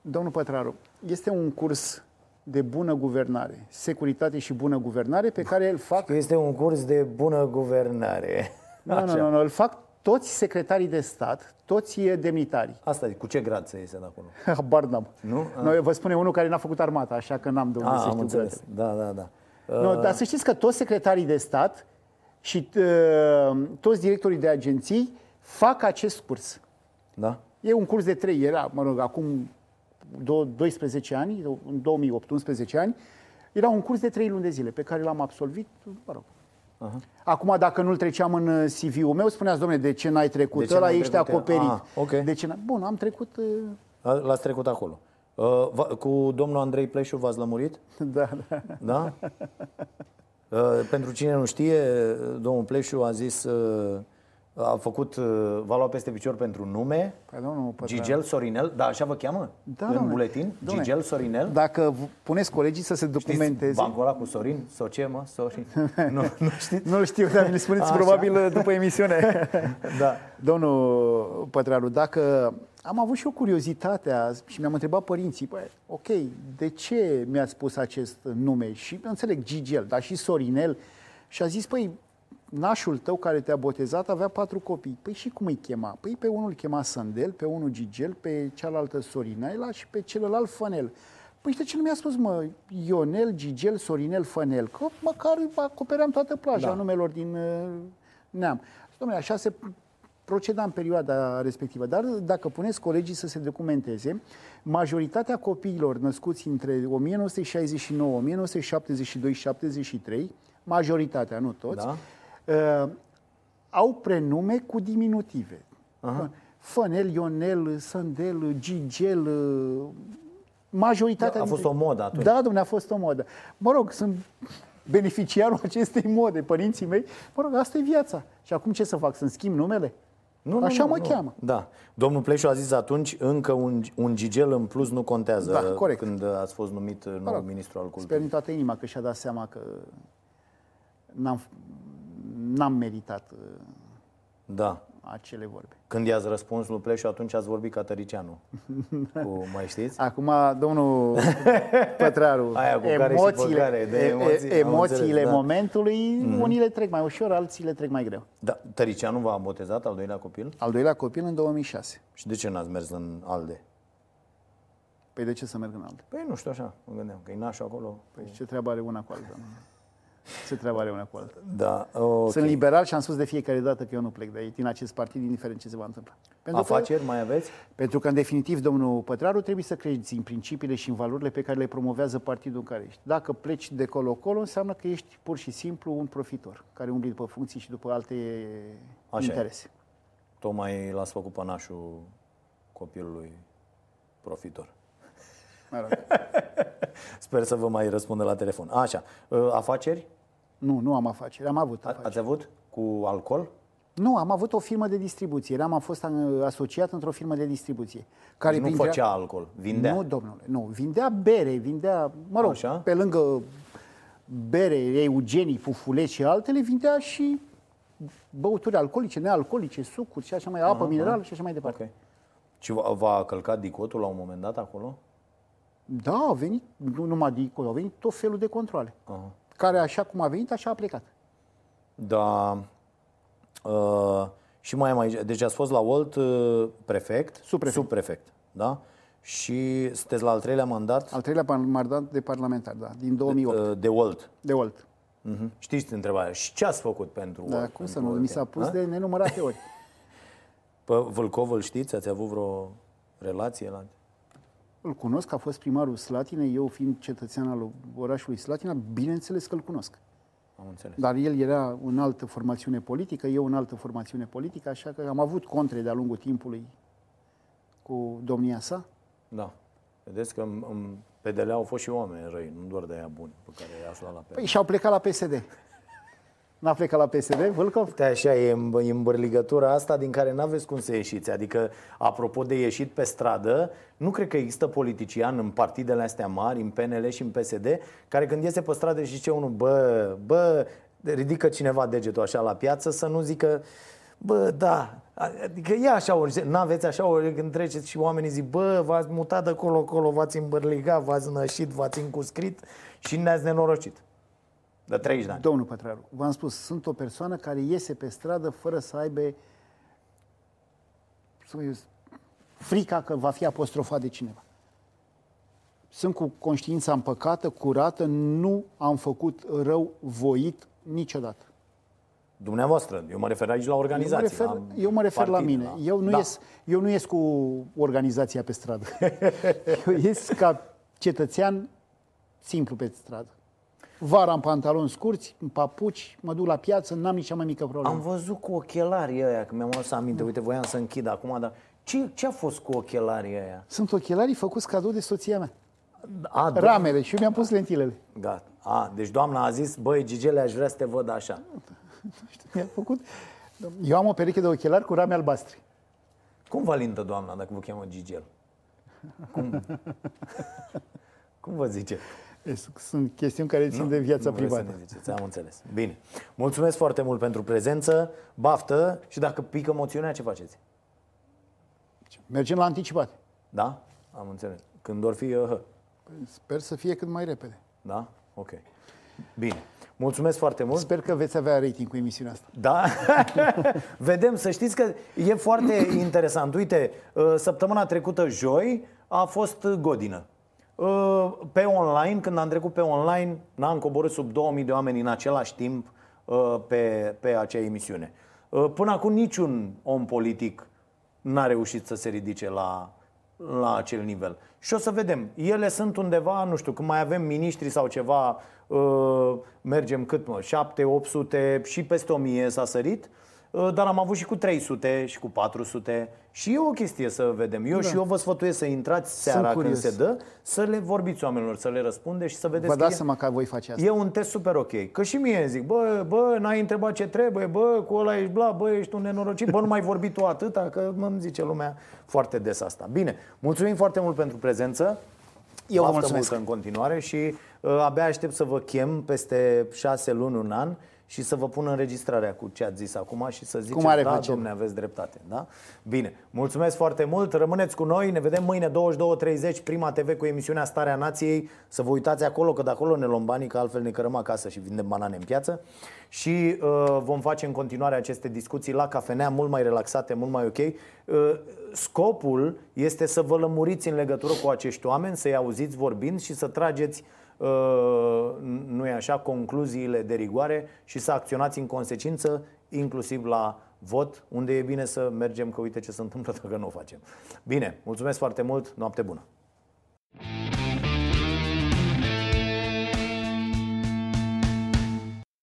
Domnul Pătraru, este un curs de bună guvernare, securitate și bună guvernare pe care îl fac... Este un curs de bună guvernare. Nu, nu, nu, nu, îl fac toți secretarii de stat, toți demnitari. Asta cu ce grad se iese de acolo? Habar n-am. Nu? Noi vă spune unul care n-a făcut armata, așa că n-am de unde A, să am înțeles. Da, da, da. Nu, uh... dar să știți că toți secretarii de stat și uh, toți directorii de agenții fac acest curs. Da. E un curs de trei, era, mă rog, acum 12 ani, în 2018 ani, era un curs de 3 luni de zile pe care l-am absolvit, mă rog. Uh-huh. Acum, dacă nu-l treceam în uh, CV-ul meu, spuneați, domnule, de ce n-ai trecut? De ce Ăla ești acoperit. Ah, okay. de ce Bun, am trecut... Uh... L-ați trecut acolo. Uh, cu domnul Andrei Pleșu v-ați lămurit? Da, da. Da? Uh, pentru cine nu știe, domnul Pleșu a zis... Uh, a făcut, uh, v-a luat peste picior pentru nume, păi, nu, Gigel Sorinel, da, așa vă cheamă? Da, în domnule. buletin? Domnule. Gigel Sorinel? Dacă puneți colegii să se documenteze... Știți bancul ăla cu Sorin? Sau ce, mă? Sorin? nu, nu știți? Nu știu, dar mi spuneți așa. probabil uh, după emisiune. da. Domnul Pătraru, dacă am avut și o curiozitate azi și mi-am întrebat părinții, bă, ok, de ce mi-ați spus acest nume? Și înțeleg Gigel, dar și Sorinel. Și a zis, păi, nașul tău care te-a botezat avea patru copii. Păi și cum îi chema? Păi pe unul îl chema Sandel, pe unul Gigel, pe cealaltă Sorinela și pe celălalt Fănel. Păi de ce nu mi-a spus, mă, Ionel, Gigel, Sorinel, Fănel? Că măcar acopeream toată plaja da. numelor din uh, neam. Domnule, așa se proceda în perioada respectivă. Dar dacă puneți colegii să se documenteze, majoritatea copiilor născuți între 1969, 1972 și 73, majoritatea, nu toți, da uh, au prenume cu diminutive. Aha. Fănel, Ionel, Sandel, Gigel, uh, majoritatea... A fost o modă atunci. Da, domnule, a fost o modă. Mă rog, sunt beneficiarul acestei mode, părinții mei. Mă rog, asta e viața. Și acum ce să fac? Să-mi schimb numele? Nu, Așa nu, mă nu. cheamă. Da. Domnul Pleșu a zis atunci încă un, un gigel în plus nu contează Da, corect. când ați fost numit uh, nou rog, ministru al Sper culturii. din toată inima că și-a dat seama că n-am, n-am meritat uh, Da. acele vorbe. Când i-ați răspuns lui Pleșu, atunci ați vorbit ca Tăricianu. Cu, mai știți? Acum, domnul Pătraru, Aia cu care și pe care, de e- emoții, e- am emoțiile înțeles, da. momentului, unii le trec mai ușor, alții le trec mai greu. Da. Tăricianu v-a botezat al doilea copil? Al doilea copil în 2006. Și de ce n-ați mers în ALDE? Păi de ce să merg în altă? Păi nu știu așa, mă gândeam că e nașul acolo. Păi ce treabă are una cu alta? Nu? Ce treabă are una cu alta? Da, ok. Sunt liberal și am spus de fiecare dată că eu nu plec de aici, din acest partid, indiferent ce se va întâmpla. Pentru că, Afaceri mai aveți? pentru că, în definitiv, domnul Pătraru, trebuie să crezi în principiile și în valorile pe care le promovează partidul în care ești. Dacă pleci de colo-colo, înseamnă că ești pur și simplu un profitor, care umbli după funcții și după alte Așa e. interese. Tocmai l-ați făcut pe nașul copilului profitor. Mă rog. Sper să vă mai răspundă la telefon. Așa, uh, afaceri? Nu, nu am afaceri. Am avut A- afaceri. Ați avut cu alcool? Nu, am avut o firmă de distribuție. Eram, am fost uh, asociat într-o firmă de distribuție. Care Deci nu printre- făcea alcool, vindea. Nu, domnule, nu. Vindea bere, vindea, mă rog, Așa? pe lângă bere, eugenii, pufuleți și altele, vindea și băuturi alcoolice, nealcoolice, sucuri și așa mai, apă minerală și așa mai departe. Ok. Și v- v-a călcat dicotul la un moment dat acolo? Da, au venit, nu numai de acolo, au venit tot felul de controle. Aha. Care așa cum a venit, așa a plecat. Da. Uh, și mai am aici. Deci ați fost la Olt uh, prefect. Subprefect. Subprefect. Da? Și sunteți la al treilea mandat Al treilea par- mandat de parlamentar, da, din 2008, uh, de Olt. de Olt. Mhm. Știți întrebarea. Și ce ați făcut pentru Da, Olt? cum să pentru nu, mi s-a Olt? pus Da? de nenumărate ori. Pe Vâlcov îl știți? Ați avut vreo relație la... Îl cunosc, a fost primarul Slatinei, eu fiind cetățean al orașului Slatina, bineînțeles că îl cunosc. Am înțeles. Dar el era în altă formațiune politică, eu în altă formațiune politică, așa că am avut contre de-a lungul timpului cu domnia sa. Da. Vedeți că în, în PDL au fost și oameni răi, nu doar de aia buni, pe care i-a aflat la PDL. Păi și-au plecat la PSD. N-a plecat la PSD, Vâlcov? Uite, așa e în- e îmbărligătura asta din care n-aveți cum să ieșiți. Adică, apropo de ieșit pe stradă, nu cred că există politician în partidele astea mari, în PNL și în PSD, care când iese pe stradă și zice unul, bă, bă, ridică cineva degetul așa la piață să nu zică, bă, da, adică e așa ori, n-aveți așa ori când treceți și oamenii zic, bă, v-ați mutat de acolo, acolo, v-ați îmbărligat, v-ați nășit, v-ați încuscrit și ne-ați nenorocit. De 30 de ani. Domnul Pătraru, v-am spus, sunt o persoană care iese pe stradă fără să aibă să mă zic, frica că va fi apostrofat de cineva. Sunt cu conștiința împăcată, curată, nu am făcut rău voit niciodată. Dumneavoastră, eu mă refer aici la Eu mă organizații. refer, la eu mă refer la partide, mine. Eu nu, da. ies, eu nu ies cu organizația pe stradă. eu ies ca cetățean simplu pe stradă. Vara în pantaloni scurți, în papuci, mă duc la piață, n-am nici cea mai mică problemă. Am văzut cu ochelarii ăia, că mi-am adus aminte, uite, voiam să închid acum, dar ce, ce a fost cu ochelarii ăia? Sunt ochelarii făcuți cadou de soția mea. A, do- Ramele și eu mi-am pus lentilele. Gata. A, deci doamna a zis, băi, Gigele, aș vrea să te văd așa. Mi-a făcut... Eu am o pereche de ochelari cu rame albastre. Cum vă lintă doamna dacă vă cheamă Gigel? Cum? Cum vă zice? Sunt chestiuni care țin de viața Nu vreți privată. Să ne ziceți, am înțeles. Bine. Mulțumesc foarte mult pentru prezență, baftă și dacă pică moțiunea, ce faceți? Mergem la anticipat. Da? Am înțeles. Când or fi, uh, Sper să fie cât mai repede. da? Ok. Bine. Mulțumesc foarte mult. Sper că veți avea rating cu emisiunea asta. Da? Vedem, să știți că e foarte interesant. Uite, uh, săptămâna trecută, joi, a fost Godină. Uh, Pe online, când am trecut pe online, n-am coborât sub 2000 de oameni în același timp uh, pe, pe acea emisiune. Uh, Până acum niciun om politic n-a reușit să se ridice la, la acel nivel. Și o să vedem. Ele sunt undeva, nu știu, când mai avem miniștri sau ceva, uh, mergem cât mă, 7, 800 și peste 1000 s-a sărit. Uh, dar am avut și cu 300 și cu 400 și e o chestie să vedem. Eu da. și eu vă sfătuiesc să intrați seara când se dă, să le vorbiți oamenilor, să le răspunde și să vedeți Vă dați că seama că voi face asta. E un test super ok. Că și mie zic, bă, bă, n-ai întrebat ce trebuie, bă, cu ăla ești bla, bă, ești un nenorocit, bă, nu mai vorbi tu atâta, că mă zice lumea foarte des asta. Bine, mulțumim foarte mult pentru prezență. Eu vă mulțumesc mult în continuare și uh, abia aștept să vă chem peste șase luni, un an și să vă pun înregistrarea cu ce ați zis acum și să ziceți, da, face? domne, aveți dreptate. Da? Bine, mulțumesc foarte mult, rămâneți cu noi, ne vedem mâine 22.30, Prima TV cu emisiunea Starea Nației. Să vă uitați acolo, că de acolo ne luăm banii, că altfel ne cărăm acasă și vindem banane în piață. Și uh, vom face în continuare aceste discuții la cafenea, mult mai relaxate, mult mai ok. Uh, scopul este să vă lămuriți în legătură cu acești oameni, să-i auziți vorbind și să trageți Uh, nu e așa, concluziile de rigoare și să acționați în consecință, inclusiv la vot, unde e bine să mergem, că uite ce se întâmplă dacă nu o facem. Bine, mulțumesc foarte mult, noapte bună!